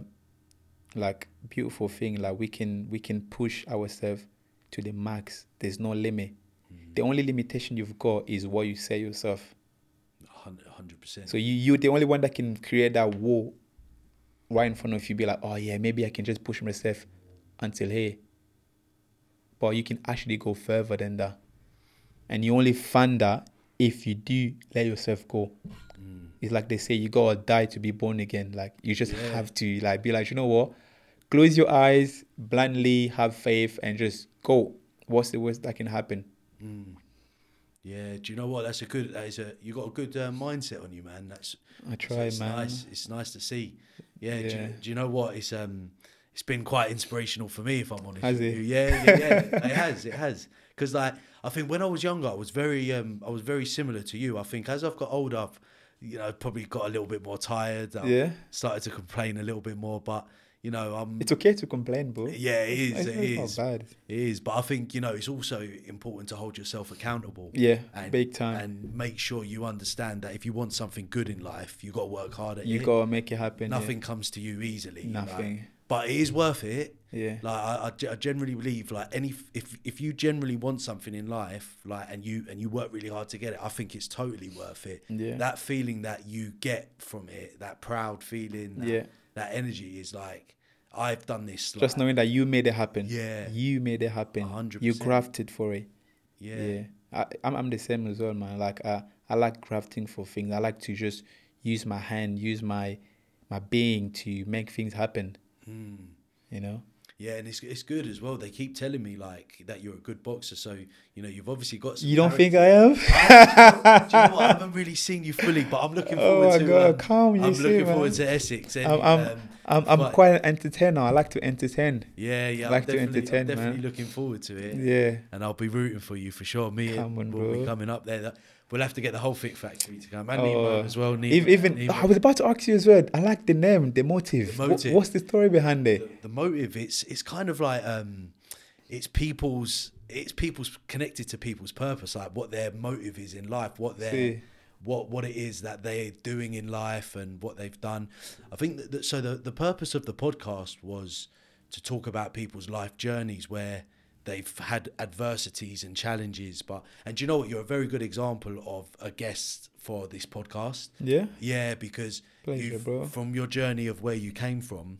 like beautiful thing like we can we can push ourselves to the max there's no limit the only limitation you've got is what you say yourself hundred percent. so you you're the only one that can create that wall right in front of you be like oh yeah maybe i can just push myself until here but you can actually go further than that and you only find that if you do let yourself go it's like they say you gotta die to be born again. Like you just Yeah. have to like be like, you know what? Close your eyes, blindly have faith, and just go. What's the worst that can happen? Mm. Yeah, do you know what? That's a good. That is a. You got a good uh, mindset on you, man. That's I it's, try, it's man. nice. It's nice to see. Yeah. Do, Yeah. you, do you know what? It's um. It's been quite inspirational for me, if I'm honest. Has it? Yeah, yeah, yeah. <laughs> it has. It has. Because like I think when I was younger, I was very um. I was very similar to you. I think as I've got older, I've you know probably got a little bit more tired. I've Yeah, Started to complain a little bit more, but you know I'm. it's okay to complain, bro. yeah, it is. It's, It is. not bad. It is, but I think you know it's also important to hold yourself accountable. Yeah, and, big time. and make sure you understand that if you want something good in life, you got to work hard at you it. You gotta make it happen. yeah. Nothing comes to you easily. you know. Nothing. but it is worth it. Yeah. Like I, I I generally believe, like any if if you generally want something in life, like and you and you work really hard to get it, I think it's totally worth it. Yeah. That feeling that you get from it, that proud feeling, that, Yeah. That energy is like I've done this. Just like, knowing that you made it happen. Yeah. You made it happen. 100%. You crafted for it. yeah, Yeah. I, I'm, I'm the same as well, man. Like, I, I like crafting for things. I like to just use my hand, use my my being to make things happen. Mm. You know? Yeah, and it's it's good as well. They keep telling me like that you're a good boxer, so you know you've obviously got. Some You don't character. think I am? Do you know what? I <laughs> haven't really seen you fully, but I'm looking forward Oh forward my to. God, um, calm, you I'm see, looking man. forward to Essex. And, I'm, I'm, um, I'm, I'm but- quite an entertainer. I like to entertain. yeah, yeah. I'm to definitely, entertain, I'm definitely man. looking forward to it. Yeah. and I'll be rooting for you for sure. Me Come and on, we'll be coming up there. That- We'll have to get the whole Fit Factory to come and Oh, Nemo as well. Nemo, even Nemo. I was about to ask you as well. I like the name, the motive. The motive. what's the story behind it? the, the motive it's it's kind of like um it's people's it's people's connected to people's purpose like what their motive is in life what their See. what what it is that they're doing in life and what they've done i think that, that so the, the purpose of the podcast was to talk about people's life journeys where they've had adversities and challenges but and do you know what you're a very good example of a guest for this podcast Yeah. yeah, because you from your journey of where you came from,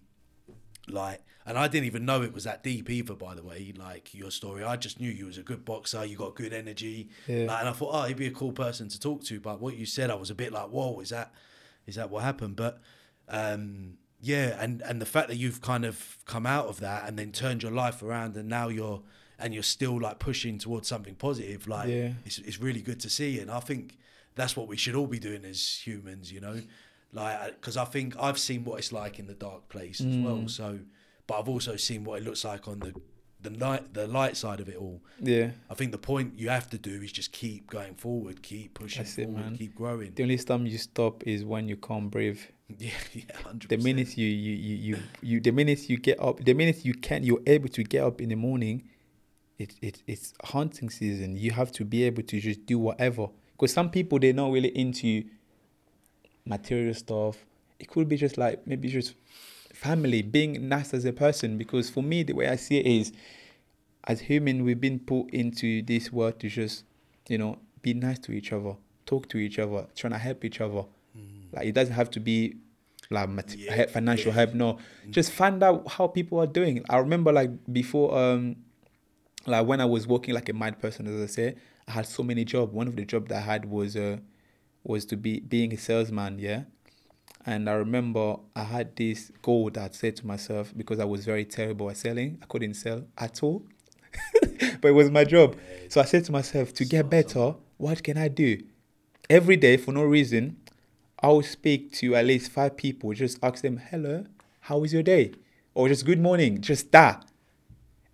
like, and I didn't even know it was that deep either. By the way, like your story, I just knew you was a good boxer. You got good energy, Yeah. like, and I thought, oh, he'd be a cool person to talk to. But what you said, I was a bit like, whoa, is that, is that what happened? But, um, yeah, and and the fact that you've kind of come out of that and then turned your life around, and now you're and you're still like pushing towards something positive, like, Yeah. it's it's really good to see. And I think that's what we should all be doing as humans, you know, like because I think I've seen what it's like in the dark place as Mm. well. So, but I've also seen what it looks like on the the light the light side of it all. Yeah. I think the point you have to do is just keep going forward, keep pushing That's it, forward, man. keep growing. The only time you stop is when you can't breathe. <laughs> Yeah, yeah, hundred The minute you, you, you, you, you, the minute you get up, the minute you can, you're able to get up in the morning. It, it, it's hunting season. You have to be able to just do whatever. Because some people they're not really into material stuff. It could be just like maybe just family, being nice as a person. Because for me, the way I see it is, as human, we've been put into this world to just, you know, be nice to each other, talk to each other, trying to help each other. Like it doesn't have to be like mat- Yeah, financial yeah. help. No, just find out how people are doing. I remember like before, um, like when I was working like a mad person, as I say, I had so many jobs. One of the jobs that I had was uh, was to be being a salesman. Yeah. And I remember I had this goal that I said to myself because I was very terrible at selling. I couldn't sell at all, <laughs> but it was my job. So I said to myself, to get better, what can I do? Every day, for no reason, I will speak to at least five people. Just ask them, "Hello, how was your day?" or just "Good morning." Just that.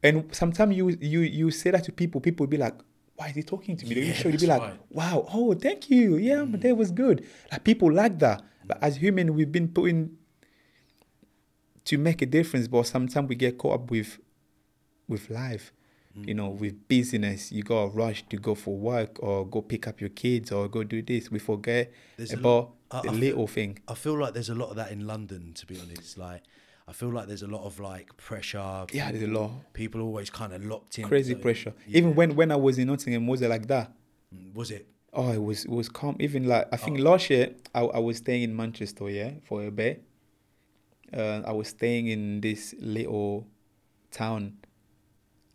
And sometimes you you you say that to people. People will be like, "Why is he talking to me?" They Yeah, be like, right. "Wow, oh, thank you. Yeah, my day was good." Like people like that. But as human, we've been put in to make a difference, but sometimes we get caught up with with life. Mm. You know, with busyness, you got to rush to go for work or go pick up your kids or go do this. We forget There's a about lot- I- the I feel- little thing. I feel like there's a lot of that in London, to be honest. Like, I feel like there's a lot of like pressure. Yeah, there's a lot. People always kind of locked in. Crazy pressure. Even when when I was in Nottingham, was it like that? Mm, was it? Oh, it was it was calm. Even like I think Oh. last year I, I was staying in Manchester, yeah, for a bit. Uh, I was staying in this little town.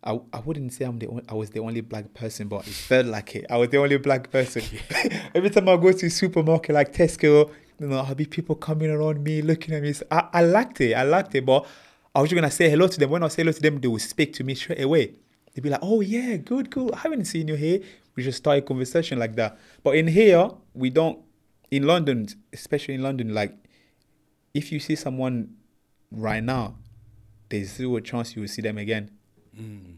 I, I wouldn't say I'm the only, I was the only black person, but it felt like it. I was the only black person. <laughs> <laughs> Every time I go to supermarket like Tesco, you know, I'll be people coming around me, looking at me. So I, I liked it. I liked it, but I was just gonna say hello to them. When I say hello to them, they would speak to me straight away. They'd be like, "Oh yeah, good, good. I haven't seen you here." We just start a conversation like that. But in here, we don't. In London, especially in London, like if you see someone right now, there's zero chance you will see them again. Mm.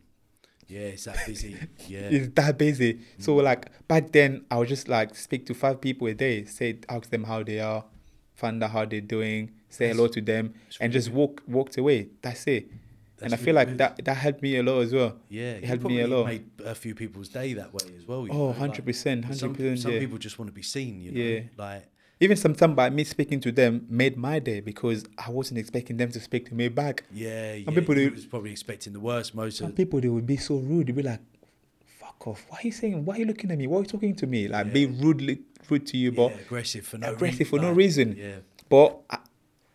Yeah, it's that busy. <laughs> Yeah. It's that busy. So like back then, I would just like speak to five people a day, say, ask them how they are, find out how they're doing, say hello to them, and just walk walked away. That's it. And I feel like that that helped me a lot as well. Yeah, it helped me a lot. Made a few people's day that way as well. Oh, 100%, 100%, Some, some people just want to be seen. You know, Yeah. like Even sometimes by me speaking to them made my day because I wasn't expecting them to speak to me back. yeah, yeah. Some people you do- was probably expecting the worst. Most of Some of people they would be so rude. They'd be like, "Fuck off! Why are you saying? Why are you looking at me? Why are you talking to me? Like be rudely rude to you, but aggressive for no aggressive reason, for no like, reason. Yeah, But I,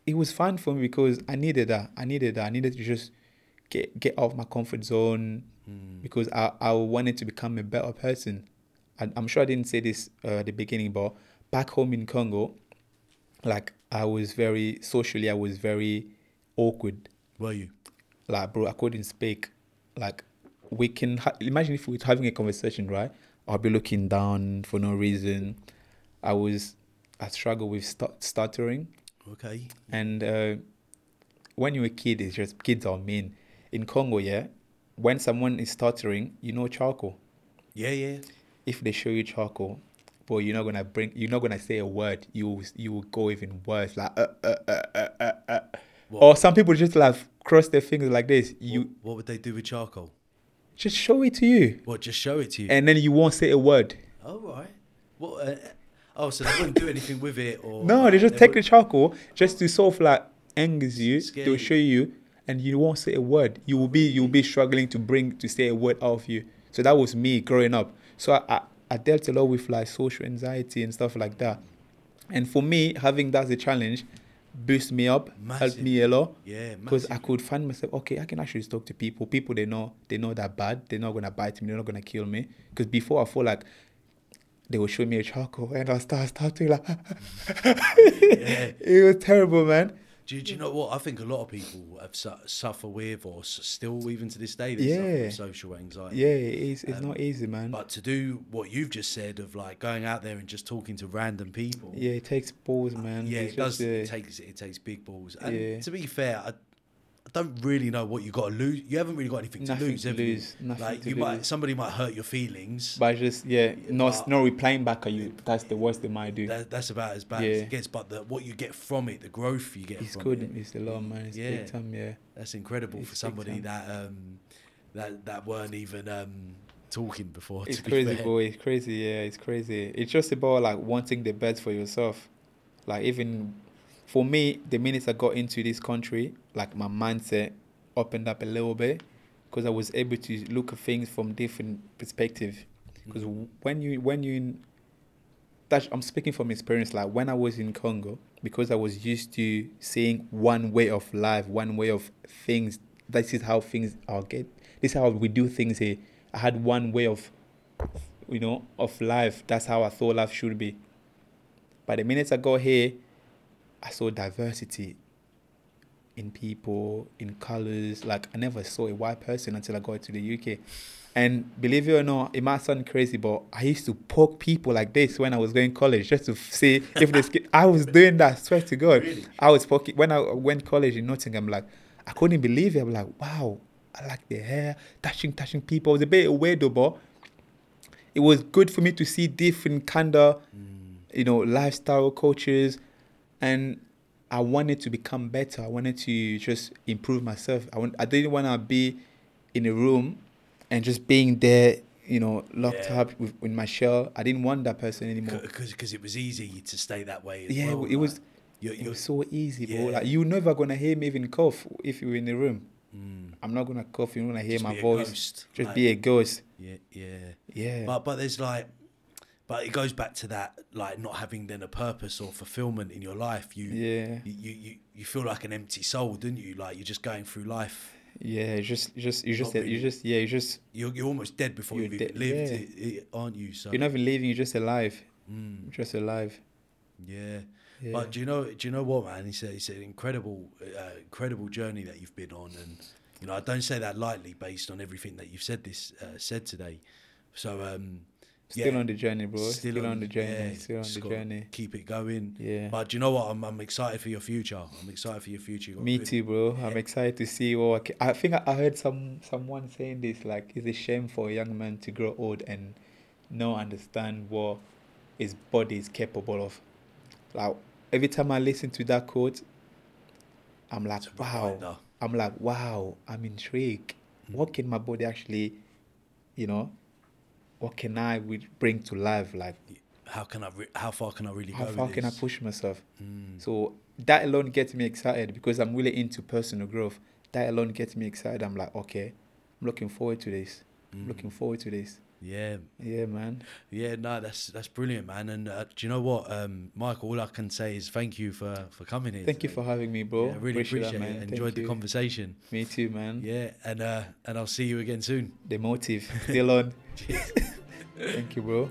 it was fun for me because I needed that. I needed that. I needed to just get get out of my comfort zone Hmm. because I, I wanted to become a better person. I, I'm sure I didn't say this uh, at the beginning, but back home in Congo, like I was very socially, I was very awkward. were you? Like, bro, I couldn't speak. Like, we can ha- imagine if we were having a conversation, right? I'll be looking down for no reason. I was, I struggle with stu- stuttering. Okay. And uh, when you're a kid, it's just kids are mean. In Congo, yeah, when someone is stuttering, you know charcoal. Yeah, yeah. If they show you charcoal, but you're not gonna bring, you're not gonna say a word. You you will go even worse, like uh, uh, uh, uh, uh, uh. Or some people just like cross their fingers like this. You what, what would they do with charcoal? just show it to you, What? Just show it to you. and then you won't say a word. oh right. What? Uh, oh, so they wouldn't do anything with it, or No, they just they take the charcoal just to sort of like angers you. Scare They'll show you, and you won't say a word. You will be you will be struggling to bring to say a word out of you. So that was me growing up. So I, I, I dealt a lot with like social anxiety and stuff like that. And for me, having that as a challenge, boost me up, helped me a lot. Yeah, Because I could find myself, okay, I can actually talk to people. People they know they know that bad. They're not gonna bite me. They're not gonna kill me. Because before I feel like they will show me a charcoal and I start starting like <laughs> <laughs> it was terrible, man. Do, do you know what? I think a lot of people have su- suffer with, or s- still even to this day, they suffer Yeah. with social anxiety. Yeah, it is. It's Um, not easy, man. But to do what you've just said of like going out there and just talking to random people, yeah, it takes balls, man. yeah, It's it does. just, it uh, takes it takes big balls. And Yeah. to be fair, I, I don't really know what you got to lose. You haven't really got anything to Nothing lose, to lose, you? nothing like to you might, somebody might hurt your feelings. but just yeah, not not replying back at you. That's the worst they might do. That, that's about as bad as it gets. But the, what you get from it, the growth you get It's from good. it, It's a lot, man. It's Yeah. big time. Yeah. that's incredible It's for somebody that um that that weren't even um talking before. It's be crazy, fair. boy. It's crazy. Yeah, it's crazy. It's just about like wanting the best for yourself. Like even for me, the minute I got into this country, like my mindset opened up a little bit because I was able to look at things from different perspective. Because mm-hmm. when you when you in, that I'm speaking from experience. Like when I was in Congo, because I was used to seeing one way of life, one way of things. This is how things are get. This is how we do things here. I had one way of, you know, of life. That's how I thought life should be. But the minute I got here, I saw diversity in people, in colors. Like I never saw a white person until I got to the UK. And believe it or not, it might sound crazy, but I used to poke people like this when I was going college just to see if they. sk- I was doing that. Swear to God, Really? I was poking when I went college in Nottingham. Like I couldn't believe it. I'm like, wow, I like the hair, touching, touching people. I was a bit weirdo, but it was good for me to see different kind of, mm. you know, lifestyle coaches, and I wanted to become better. I wanted to just improve myself. I want. I didn't want to be in a room and just being there, you know, locked Yeah. up with, with my shell. I didn't want that person anymore. because it was easy to stay that way. As Yeah, well, it was. like, You're, It you're, was so easy, bro. Yeah. Like you're never gonna hear me even cough if you're in the room. mm, I'm not gonna cough. You're gonna hear just my voice. ghost, Just like, be a ghost. yeah, yeah. Yeah. But but there's like, but it goes back to that like not having then a purpose or fulfillment in your life. You yeah. you, you you you feel like an empty soul, don't you? Like you're just going through life. Yeah. It's just, just, you just, Not you really. just, yeah. You just, You're you're almost dead before you've dead, lived, yeah. it, it, aren't you? So you're not even living. You're just alive. mm, just alive. yeah. Yeah. But do you know? Do you know what, man? It's, a, it's an incredible, uh, incredible journey that you've been on, and you know I don't say that lightly, based on everything that you've said this uh, said today. So um, Still yeah, on the journey, bro. Still, on, the journey. yeah, still on the journey. Keep it going. Yeah. But do you know what? I'm, I'm excited for your future. I'm excited for your future. Me too, bro. I'm excited to see what I, I think I heard some someone saying this like it's a shame for a young man to grow old and not understand what his body is capable of. Like every time I listen to that quote, I'm like, wow. I'm like, wow. I'm intrigued. Mm. What can my body actually, you know, what can I re- bring to life? Like, How can I? Re- how far can I really how go? far can I push myself? Mm. So that alone gets me excited because I'm really into personal growth. That alone gets me excited. I'm like, okay, I'm looking forward to this. I'm Mm. looking forward to this. Yeah, Yeah, man. yeah, no, that's that's brilliant, man. And uh, do you know what, um, Michael? All I can say is thank you for for coming here. Thank you for having me, bro. Yeah, really appreciate, that, man. it. Thank Enjoyed the you. conversation. Me too, man. Yeah, and uh, and I'll see you again soon. The motive <laughs> still on. <laughs> Thank you, bro.